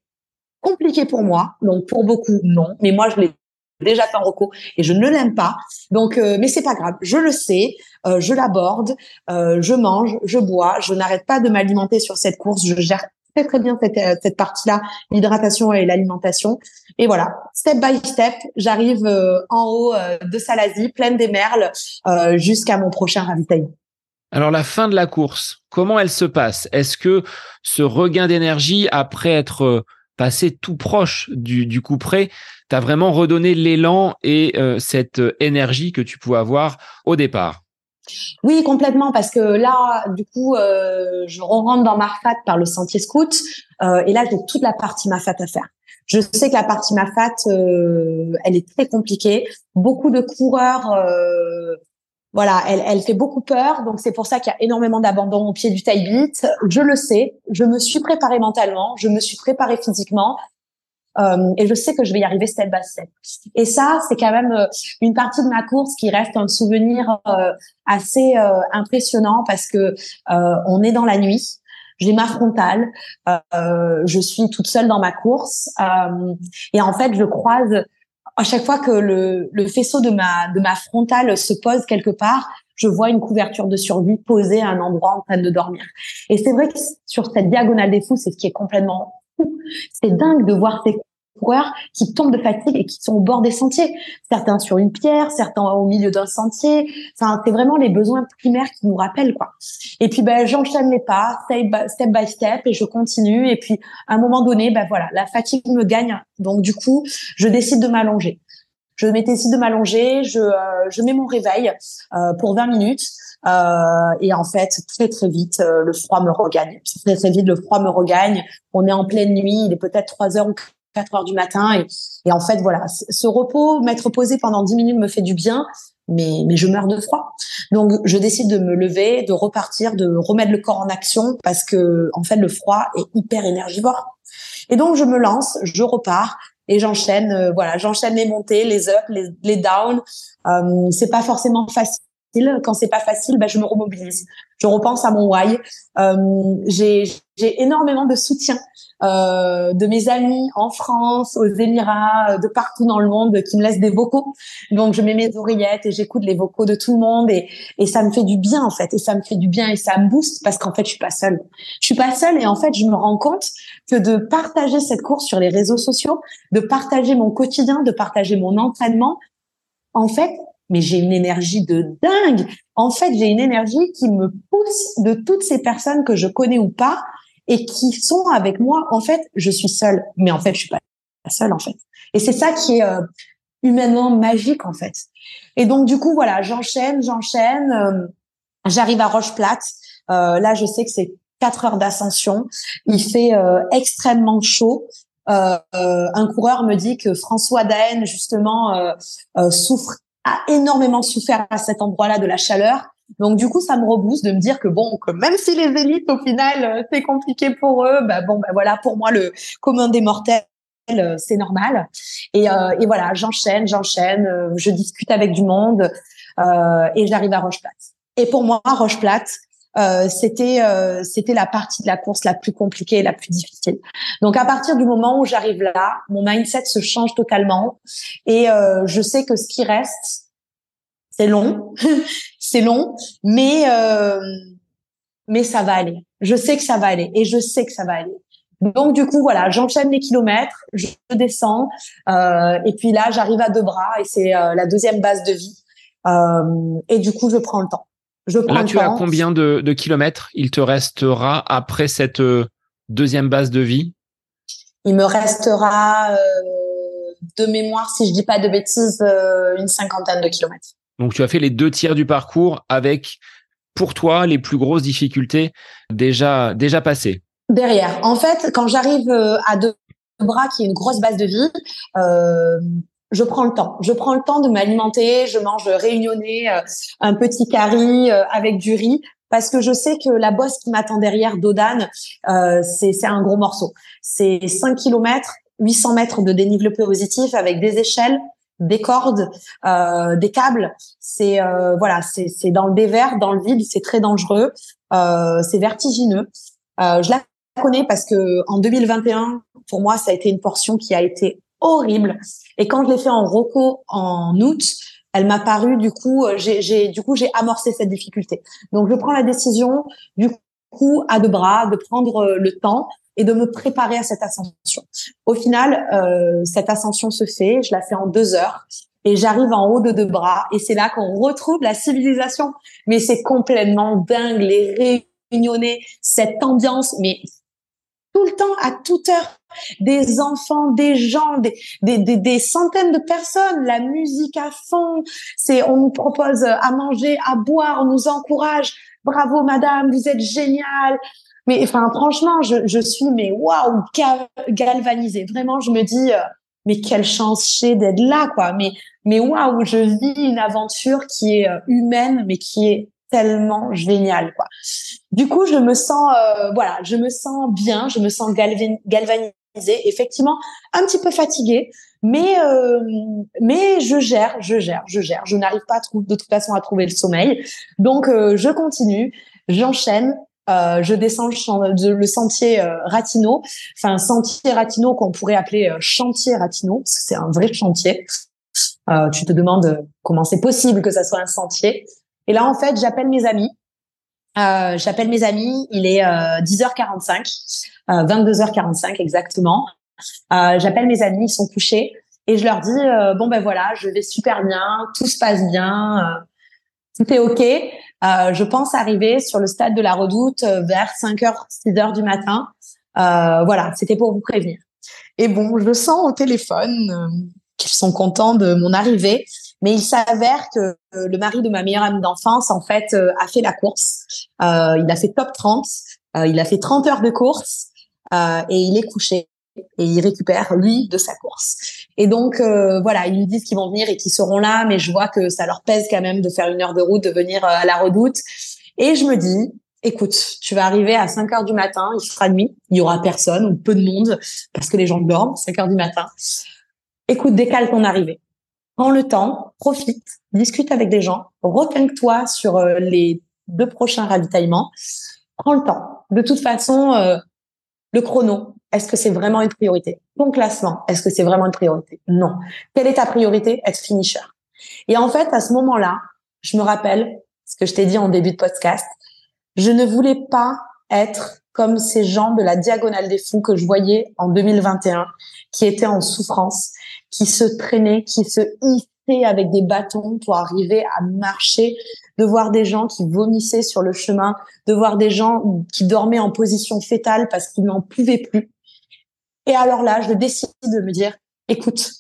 S2: compliqué pour moi, donc pour beaucoup non, mais moi je l'ai déjà fait en et je ne l'aime pas. Donc, euh, mais c'est pas grave. Je le sais. Euh, je l'aborde. Euh, je mange. Je bois. Je n'arrête pas de m'alimenter sur cette course. Je gère très très bien cette, euh, cette partie-là, l'hydratation et l'alimentation. Et voilà, step by step, j'arrive euh, en haut de Salazie, pleine des merles, jusqu'à mon prochain ravitaillement.
S1: Alors la fin de la course, comment elle se passe? Est-ce que ce regain d'énergie après être passé tout proche du, du coup près, t'as vraiment redonné l'élan et euh, cette énergie que tu pouvais avoir au départ.
S2: Oui, complètement, parce que là, du coup, euh, je rentre dans Marfat par le sentier scout, euh, et là, j'ai toute la partie Marfat à faire. Je sais que la partie Marfat, euh, elle est très compliquée. Beaucoup de coureurs voilà, elle, elle fait beaucoup peur, donc c'est pour ça qu'il y a énormément d'abandon au pied du taille Je le sais, je me suis préparée mentalement, je me suis préparée physiquement, euh, et je sais que je vais y arriver step by step. Et ça, c'est quand même euh, une partie de ma course qui reste un souvenir euh, assez euh, impressionnant parce que on est dans la nuit. J'ai ma frontale, je suis toute seule dans ma course et en fait, je croise à chaque fois que le, le faisceau de ma de ma frontale se pose quelque part, je vois une couverture de survie posée à un endroit en train de dormir. Et c'est vrai que sur cette diagonale des fous, c'est ce qui est complètement fou. C'est dingue de voir ces qui tombent de fatigue et qui sont au bord des sentiers. Certains sur une pierre, certains au milieu d'un sentier. C'est vraiment les besoins primaires qui nous rappellent, quoi. Et puis, ben, j'enchaîne les pas, step by, step, et je continue. Et puis, à un moment donné, ben voilà, la fatigue me gagne. Donc, du coup, je décide de m'allonger. Je décide de m'allonger, je, euh, je mets mon réveil euh, pour 20 minutes. Euh, et en fait, très très vite, le froid me regagne. Très très vite, le froid me regagne. On est en pleine nuit, il est peut-être 3 heures ou 4 heures du matin. Et, en fait, voilà, ce repos, m'être posé pendant 10 minutes me fait du bien, mais, mais je meurs de froid. Donc, je décide de me lever, de repartir, de remettre le corps en action parce que, en fait, le froid est hyper énergivore. Et donc, je me lance, je repars et j'enchaîne, euh, voilà, j'enchaîne les montées, les ups, les, les downs. Euh, c'est pas forcément facile. Quand c'est pas facile, ben, je me remobilise. Je repense à mon why. Euh, j'ai énormément de soutien euh, de mes amis en France, aux Émirats, euh, de partout dans le monde qui me laissent des vocaux. Donc je mets mes oreillettes et j'écoute les vocaux de tout le monde et, et ça me fait du bien en fait et ça me fait du bien et ça me booste parce qu'en fait je suis pas seule. Je suis pas seule et en fait je me rends compte que de partager cette course sur les réseaux sociaux, de partager mon quotidien, de partager mon entraînement, en fait mais j'ai une énergie de dingue. En fait, j'ai une énergie qui me pousse de toutes ces personnes que je connais ou pas et qui sont avec moi. En fait, je suis seule, mais en fait, je suis pas seule en fait. Et c'est ça qui est euh, humainement magique en fait. Et donc du coup, voilà, j'enchaîne, j'enchaîne. Euh, j'arrive à Roche Plate. Euh, là, je sais que c'est quatre heures d'ascension. Il fait extrêmement chaud. un coureur me dit que François Daen justement souffre a énormément souffert à cet endroit-là de la chaleur donc du coup, ça me rebooste de me dire que bon, que même si les élites au final euh, c'est compliqué pour eux, bah bon, bah voilà, pour moi le commun des mortels euh, c'est normal. Et, euh, et voilà, j'enchaîne, j'enchaîne, je discute avec du monde et j'arrive à Roche Plate. Et pour moi, Roche Plate, c'était c'était la partie de la course la plus compliquée et la plus difficile. Donc à partir du moment où j'arrive là, mon mindset se change totalement et je sais que ce qui reste, c'est long, c'est long, mais euh, mais ça va aller. Je sais que ça va aller et je sais que ça va aller. Donc du coup voilà, j'enchaîne les kilomètres, je descends euh, et puis là j'arrive à deux bras et c'est euh, la deuxième base de vie. Euh, et du coup je prends le temps. Je
S1: prends là tu as combien de, de, kilomètres il te restera après cette euh, deuxième base de vie?
S2: Il me restera de mémoire si je dis pas de bêtises une cinquantaine de kilomètres.
S1: Donc tu as fait les deux tiers du parcours avec pour toi les plus grosses difficultés déjà déjà passées.
S2: Derrière, en fait, quand j'arrive euh, à deux bras, qui est une grosse base de vie, euh, je prends le temps. Je prends le temps de m'alimenter. Je mange réunionné, euh, un petit curry avec du riz parce que je sais que la bosse qui m'attend derrière d'Odane, c'est un gros morceau. C'est 5 km, 800 mètres de dénivelé positif avec des échelles, des cordes, euh, des câbles. C'est euh, voilà, c'est dans le dévers, dans le vide, c'est très dangereux, euh, c'est vertigineux. Euh, je la connais parce que en 2021, pour moi, ça a été une portion qui a été horrible. Et quand je l'ai fait en roco en août, elle m'a paru du coup, j'ai, j'ai du coup j'ai amorcé cette difficulté. Donc je prends la décision du coup à deux bras de prendre le temps et de me préparer à cette ascension. Au final, euh, cette ascension se fait, je la fais en deux heures et j'arrive en haut de deux bras et c'est là qu'on retrouve la civilisation. Mais c'est complètement dingue, les réunionnais, cette ambiance, mais tout le temps, à toute heure, des enfants, des gens, des, des, des, des, centaines de personnes, la musique à fond. C'est, on nous propose à manger, à boire, on nous encourage. Bravo madame, vous êtes génial. Mais enfin, franchement, je, je suis mais waouh galvanisée. Vraiment, je me dis euh, mais quelle chance j'ai d'être là quoi. Mais mais waouh, je vis une aventure qui est euh, humaine, mais qui est tellement géniale quoi. Du coup, je me sens euh, voilà, je me sens bien, je me sens galvanisée. Effectivement, un petit peu fatiguée, mais mais je gère, je gère, je gère. Je n'arrive pas de toute façon à trouver le sommeil, donc je continue, j'enchaîne euh, je descends le, sentier euh, Ratino, enfin sentier Ratino qu'on pourrait appeler euh, chantier Ratino, c'est un vrai chantier. tu te demandes comment c'est possible que ça soit un sentier. Et là, en fait, j'appelle mes amis. Euh, j'appelle mes amis. Il est 10h45, 22h45 exactement. j'appelle mes amis, ils sont couchés et je leur dis bon ben voilà, je vais super bien, tout se passe bien, tout est ok. je pense arriver sur le stade de la Redoute vers 5h, 6h du matin. voilà, c'était pour vous prévenir. Et bon, je sens au téléphone qu'ils sont contents de mon arrivée. Mais il s'avère que euh, le mari de ma meilleure amie d'enfance, en fait, euh, a fait la course. Euh, il a fait top 30. il a fait 30 heures de course et il est couché et il récupère lui de sa course. Et donc voilà, ils nous disent qu'ils vont venir et qu'ils seront là, mais je vois que ça leur pèse quand même de faire une heure de route, de venir à la Redoute. Et je me dis, écoute, tu vas arriver à 5 heures du matin, il sera nuit, il y aura personne ou peu de monde parce que les gens dorment 5 heures du matin. Écoute, décale ton arrivée. Prends le temps, profite, discute avec des gens, requinque-toi sur euh, les deux prochains ravitaillements. Prends le temps. De toute façon, euh, le chrono, est-ce que c'est vraiment une priorité? Ton classement, est-ce que c'est vraiment une priorité? Non. Quelle est ta priorité? Être finisher. Et en fait, à ce moment-là, je me rappelle ce que je t'ai dit en début de podcast. Je ne voulais pas être comme ces gens de la diagonale des fous que je voyais en 2021, qui étaient en souffrance, qui se traînaient, qui se hissaient avec des bâtons pour arriver à marcher, de voir des gens qui vomissaient sur le chemin, de voir des gens qui dormaient en position fétale parce qu'ils n'en pouvaient plus. Et alors là, je décide de me dire, écoute,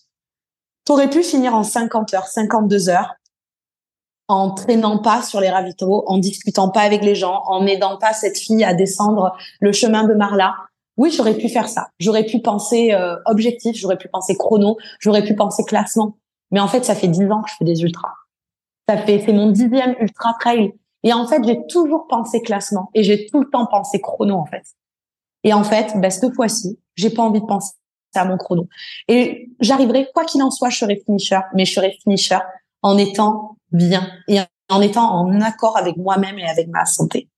S2: t'aurais pu finir en 50 heures, 52 heures, en traînant pas sur les ravitaux, en discutant pas avec les gens, en n'aidant pas cette fille à descendre le chemin de Marla. Oui, j'aurais pu faire ça. J'aurais pu penser euh, objectif, j'aurais pu penser chrono, j'aurais pu penser classement. Mais en fait, ça fait dix ans que je fais des ultras. Ça fait, c'est mon dixième ultra trail. Et en fait, j'ai toujours pensé classement et j'ai tout le temps pensé chrono en fait. Et en fait, bah, cette fois-ci, j'ai pas envie de penser à mon chrono. Et j'arriverai, quoi qu'il en soit, je serai finisher, mais je serai finisher en étant bien et en étant en accord avec moi-même et avec ma santé.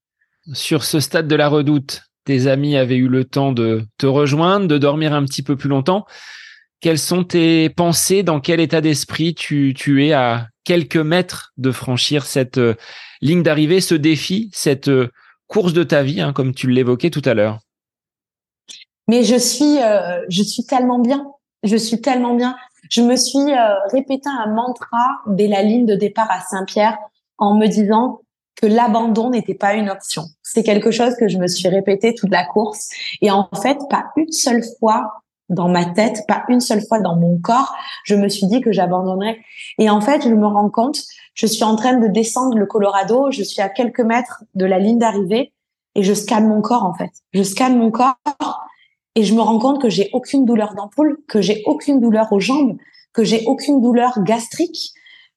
S1: Sur ce stade de la redoute, tes amis avaient eu le temps de te rejoindre, de dormir un petit peu plus longtemps. Quelles sont tes pensées? Dans quel état d'esprit tu, tu es à quelques mètres de franchir cette euh, ligne d'arrivée, ce défi, cette euh, course de ta vie, hein, comme tu l'évoquais tout à l'heure?
S2: Mais je suis, euh, je suis tellement bien. Je suis tellement bien je me suis euh, répété un mantra dès la ligne de départ à Saint-Pierre en me disant que l'abandon n'était pas une option. C'est quelque chose que je me suis répété toute la course. Et en fait, pas une seule fois dans ma tête, pas une seule fois dans mon corps, je me suis dit que j'abandonnerais. Et en fait, je me rends compte, je suis en train de descendre le Colorado, je suis à quelques mètres de la ligne d'arrivée et je scanne mon corps en fait. Je scanne mon corps et je me rends compte que j'ai aucune douleur d'ampoule, que j'ai aucune douleur aux jambes, que j'ai aucune douleur gastrique,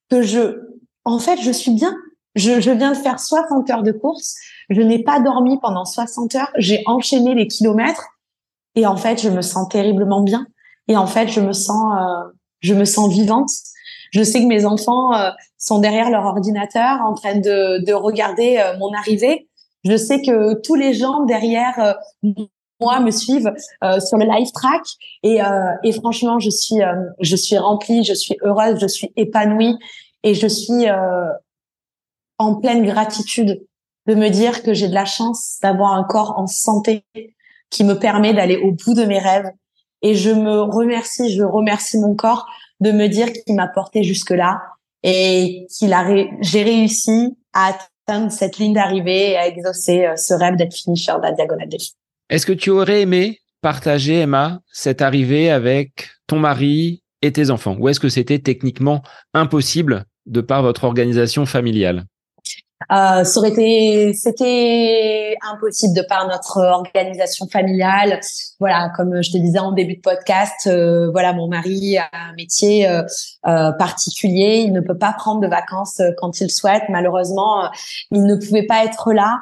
S2: que je, en fait, je suis bien. Je, je viens de faire 60 heures de course. Je n'ai pas dormi pendant 60 heures. J'ai enchaîné les kilomètres et en fait, je me sens terriblement bien. Et en fait, je me sens, euh, je me sens vivante. Je sais que mes enfants euh, sont derrière leur ordinateur en train de, de regarder euh, mon arrivée. Je sais que tous les gens derrière moi me suivent euh, sur le live track. Et, euh, et franchement je suis euh, je suis remplie, je suis heureuse, je suis épanouie et je suis en pleine gratitude de me dire que j'ai de la chance d'avoir un corps en santé qui me permet d'aller au bout de mes rêves. Et je me remercie, je remercie mon corps de me dire qu'il m'a porté jusque là et qu'il a j'ai réussi à atteindre cette ligne d'arrivée et à exaucer ce rêve d'être finisher de la diagonale des
S1: est-ce que tu aurais aimé partager, Emma, cette arrivée avec ton mari et tes enfants? Ou est-ce que c'était techniquement impossible de par votre organisation familiale?
S2: Euh, c'était impossible de par notre organisation familiale. Voilà, comme je te disais en début de podcast, euh, voilà, mon mari a un métier euh, particulier. Il ne peut pas prendre de vacances quand il souhaite. Malheureusement, il ne pouvait pas être là.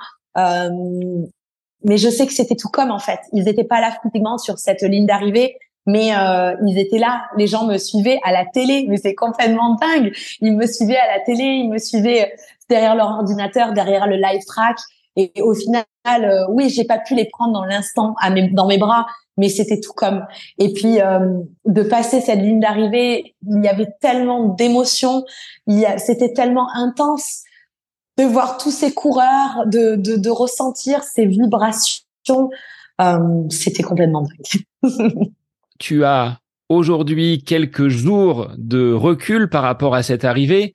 S2: Mais je sais que c'était tout comme en fait. Ils n'étaient pas là physiquement sur cette ligne d'arrivée, mais euh, ils étaient là. Les gens me suivaient à la télé, mais c'est complètement dingue. Ils me suivaient à la télé, ils me suivaient derrière leur ordinateur, derrière le live track. Et au final, euh, oui, j'ai pas pu les prendre dans l'instant dans mes bras, mais c'était tout comme. Et puis euh, de passer cette ligne d'arrivée, il y avait tellement d'émotions, c'était tellement intense de voir tous ces coureurs, de, ressentir ces vibrations, euh, c'était complètement dingue.
S1: tu as aujourd'hui quelques jours de recul par rapport à cette arrivée.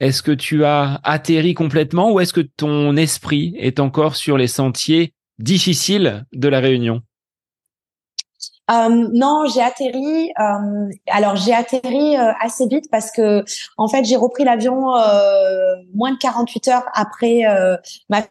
S1: Est-ce que tu as atterri complètement ou est-ce que ton esprit est encore sur les sentiers difficiles de la Réunion?
S2: Euh, non, j'ai atterri. Euh, alors j'ai atterri euh, assez vite parce que en fait j'ai repris l'avion euh, moins de 48 heures après euh, ma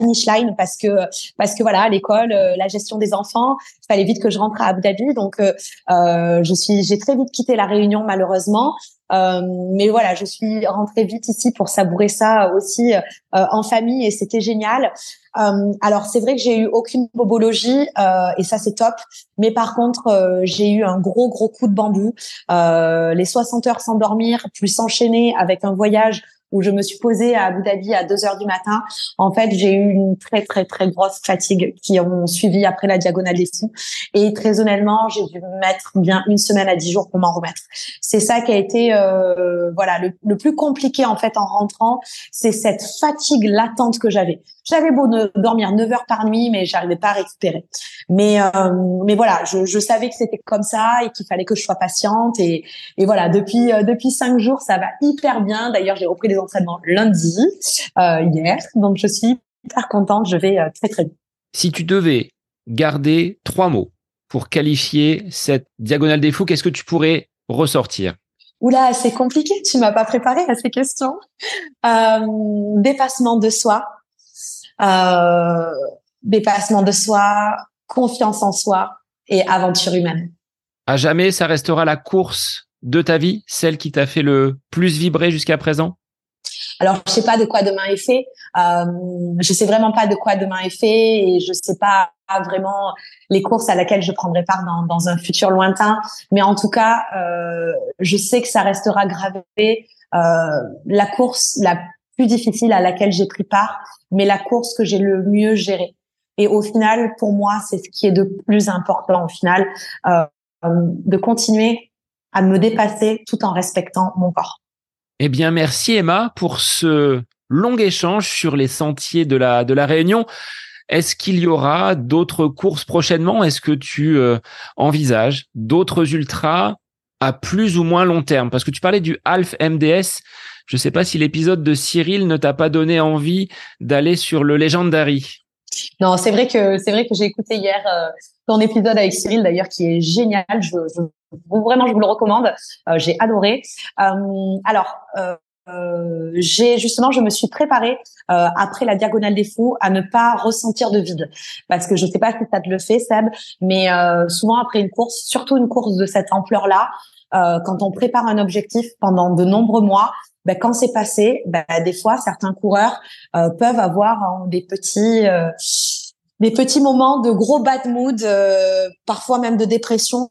S2: finish line parce que parce que voilà l'école, la gestion des enfants, il fallait vite que je rentre à Abu Dhabi donc je suis j'ai très vite quitté la Réunion malheureusement. mais voilà, je suis rentrée vite ici pour savourer ça aussi en famille et c'était génial. Euh, alors c'est vrai que j'ai eu aucune bobologie euh, et ça c'est top. Mais par contre euh, j'ai eu un gros gros coup de bambou. les 60 heures sans dormir, plus s'enchaîner avec un voyage où je me suis posée à Abu Dhabi à 2 heures du matin. En fait, j'ai eu une très très très grosse fatigue qui ont suivi après la diagonale des fous. Et très honnêtement, j'ai dû mettre bien une semaine à 10 jours pour m'en remettre. C'est ça qui a été euh, voilà le, le, plus compliqué en fait en rentrant, c'est cette fatigue latente que j'avais. J'avais beau dormir 9 heures par nuit, mais j'arrivais pas à récupérer. Mais euh, mais voilà, je, je savais que c'était comme ça et qu'il fallait que je sois patiente. Et, et voilà, depuis euh, depuis cinq jours, ça va hyper bien. D'ailleurs, j'ai repris des entraînements lundi euh, hier, donc je suis hyper contente. Je vais euh, très très bien.
S1: Si tu devais garder trois mots pour qualifier cette diagonale des fous, qu'est-ce que tu pourrais ressortir?
S2: Oula, c'est compliqué. Tu m'as pas préparé à ces questions. Euh, dépassement de soi, euh, dépassement de soi, confiance en soi et aventure humaine.
S1: À jamais, ça restera la course de ta vie, celle qui t'a fait le plus vibrer jusqu'à présent?
S2: Alors, je sais pas de quoi demain est fait. Euh, je sais vraiment pas de quoi demain est fait et je sais pas vraiment les courses à laquelle je prendrai part dans, dans un futur lointain. Mais en tout cas, euh, je sais que ça restera gravé. Euh, la course la plus difficile à laquelle j'ai pris part, mais la course que j'ai le mieux gérée. Et au final, pour moi, c'est ce qui est de plus important au final, euh, de continuer à me dépasser tout en respectant mon corps.
S1: Eh bien, merci Emma pour ce long échange sur les sentiers de la, de la Réunion. Est-ce qu'il y aura d'autres courses prochainement? Est-ce que tu euh, envisages d'autres ultras à plus ou moins long terme? Parce que tu parlais du Half MDS. Je ne sais pas si l'épisode de Cyril ne t'a pas donné envie d'aller sur le Legendary.
S2: Non, c'est vrai que c'est vrai que j'ai écouté hier euh, ton épisode avec Cyril d'ailleurs qui est génial. Je, vraiment, je vous le recommande. Euh, j'ai adoré. Euh, alors. j'ai justement, je me suis préparée après la diagonale des fous à ne pas ressentir de vide, parce que je sais pas si ça te le fait, Seb, mais souvent après une course, surtout une course de cette ampleur-là, quand on prépare un objectif pendant de nombreux mois, ben, quand c'est passé, ben, des fois, certains coureurs euh, peuvent avoir hein, des petits, euh, des petits moments de gros bad mood, euh, parfois même de dépression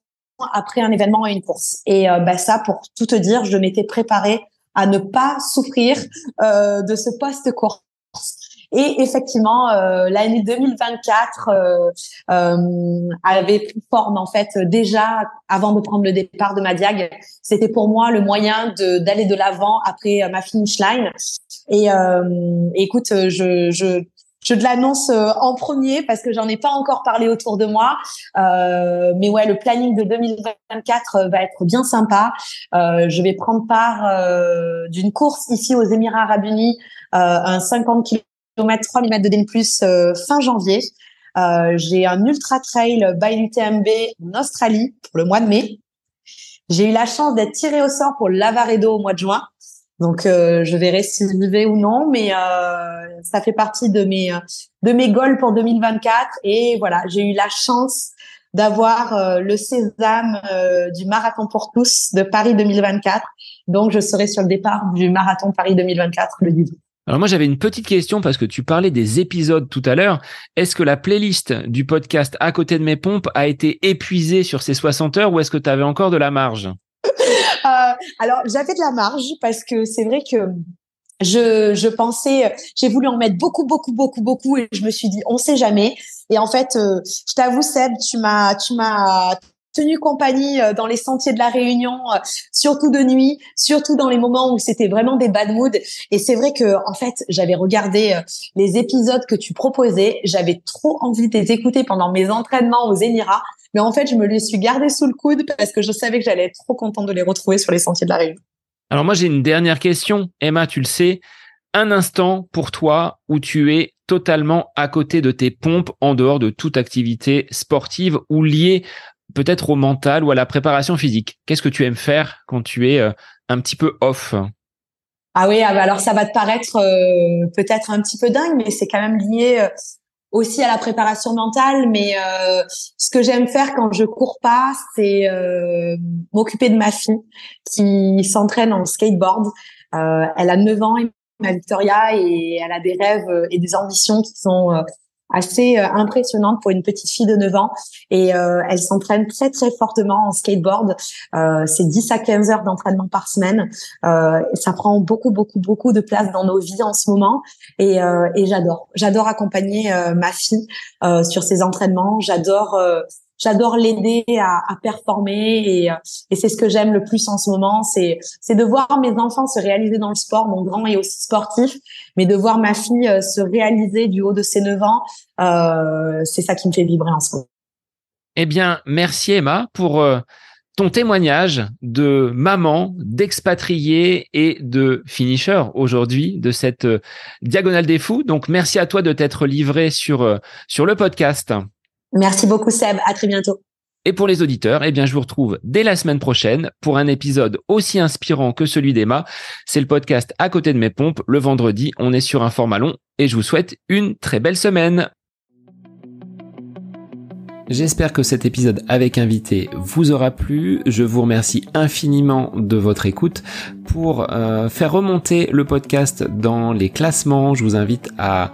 S2: après un événement et une course. Et ben, ça, pour tout te dire, je m'étais préparée à ne pas souffrir de ce post-course. Et effectivement, euh, l'année 2024 euh, euh, avait pris forme en fait déjà avant de prendre le départ de ma diag. C'était pour moi le moyen d'aller de l'avant après ma finish line. Et écoute, je, je je te l'annonce en premier parce que j'en ai pas encore parlé autour de moi. Euh, mais ouais, le planning de 2024 va être bien sympa. Euh, je vais prendre part d'une course ici aux Émirats Arabes Unis, un 50 km 3000 mètres de DN+, euh, fin janvier. Euh, j'ai un ultra trail by l'UTMB en Australie pour le mois de mai. J'ai eu la chance d'être tirée au sort pour l'Avaredo au mois de juin. Donc euh, je verrai si je vais ou non, mais euh, ça fait partie de mes de mes goals pour 2024. Et voilà, j'ai eu la chance d'avoir euh, le sésame du marathon pour tous de Paris 2024. Donc je serai sur le départ du marathon Paris 2024 le 10 août.
S1: Alors moi j'avais une petite question parce que tu parlais des épisodes tout à l'heure. Est-ce que la playlist du podcast à côté de mes pompes a été épuisée sur ces 60 heures ou est-ce que tu avais encore de la marge?
S2: Euh, Alors j'avais de la marge parce que c'est vrai que je, pensais, j'ai voulu en mettre beaucoup, beaucoup, beaucoup, beaucoup et je me suis dit on sait jamais. Et en fait, euh, je t'avoue Seb, tu m'as, tu m'as tenu compagnie dans les sentiers de la Réunion, surtout de nuit, surtout dans les moments où c'était vraiment des bad moods. Et c'est vrai que en fait, j'avais regardé les épisodes que tu proposais, j'avais trop envie de les écouter pendant mes entraînements aux Émirats, mais en fait, je me les suis gardés sous le coude parce que je savais que j'allais être trop contente de les retrouver sur les sentiers de la Réunion.
S1: Alors moi, j'ai une dernière question. Emma, tu le sais, un instant pour toi où tu es totalement à côté de tes pompes en dehors de toute activité sportive ou liée peut-être au mental ou à la préparation physique. Qu'est-ce que tu aimes faire quand tu es euh, un petit peu off?
S2: Ah oui, ah bah alors ça va te paraître euh, peut-être un petit peu dingue, mais c'est quand même lié euh, aussi à la préparation mentale. Mais ce que j'aime faire quand je cours pas, c'est m'occuper de ma fille qui s'entraîne en skateboard. elle a 9 ans ma Victoria et elle a des rêves et des ambitions qui sont assez euh, impressionnantes pour une petite fille de 9 ans et elle s'entraîne très très fortement en skateboard. c'est 10 à 15 heures d'entraînement par semaine. ça prend beaucoup beaucoup beaucoup de place dans nos vies en ce moment et, et j'adore. J'adore accompagner ma fille sur ses entraînements. J'adore j'adore l'aider à, performer et, et c'est ce que j'aime le plus en ce moment, c'est de voir mes enfants se réaliser dans le sport. Mon grand est aussi sportif, mais de voir ma fille euh, se réaliser du haut de ses 9 ans, euh, c'est ça qui me fait vibrer en ce moment.
S1: Eh bien, merci Emma pour euh, ton témoignage de maman, d'expatrié et de finisher aujourd'hui de cette euh, diagonale des fous. Donc, merci à toi de t'être livré sur, sur le podcast.
S2: Merci beaucoup Seb, à très bientôt.
S1: Et pour les auditeurs, eh bien, je vous retrouve dès la semaine prochaine pour un épisode aussi inspirant que celui d'Emma. C'est le podcast à côté de mes pompes. Le vendredi, on est sur un format long et je vous souhaite une très belle semaine. J'espère que cet épisode avec invité vous aura plu. Je vous remercie infiniment de votre écoute. Pour euh, faire remonter le podcast dans les classements, je vous invite à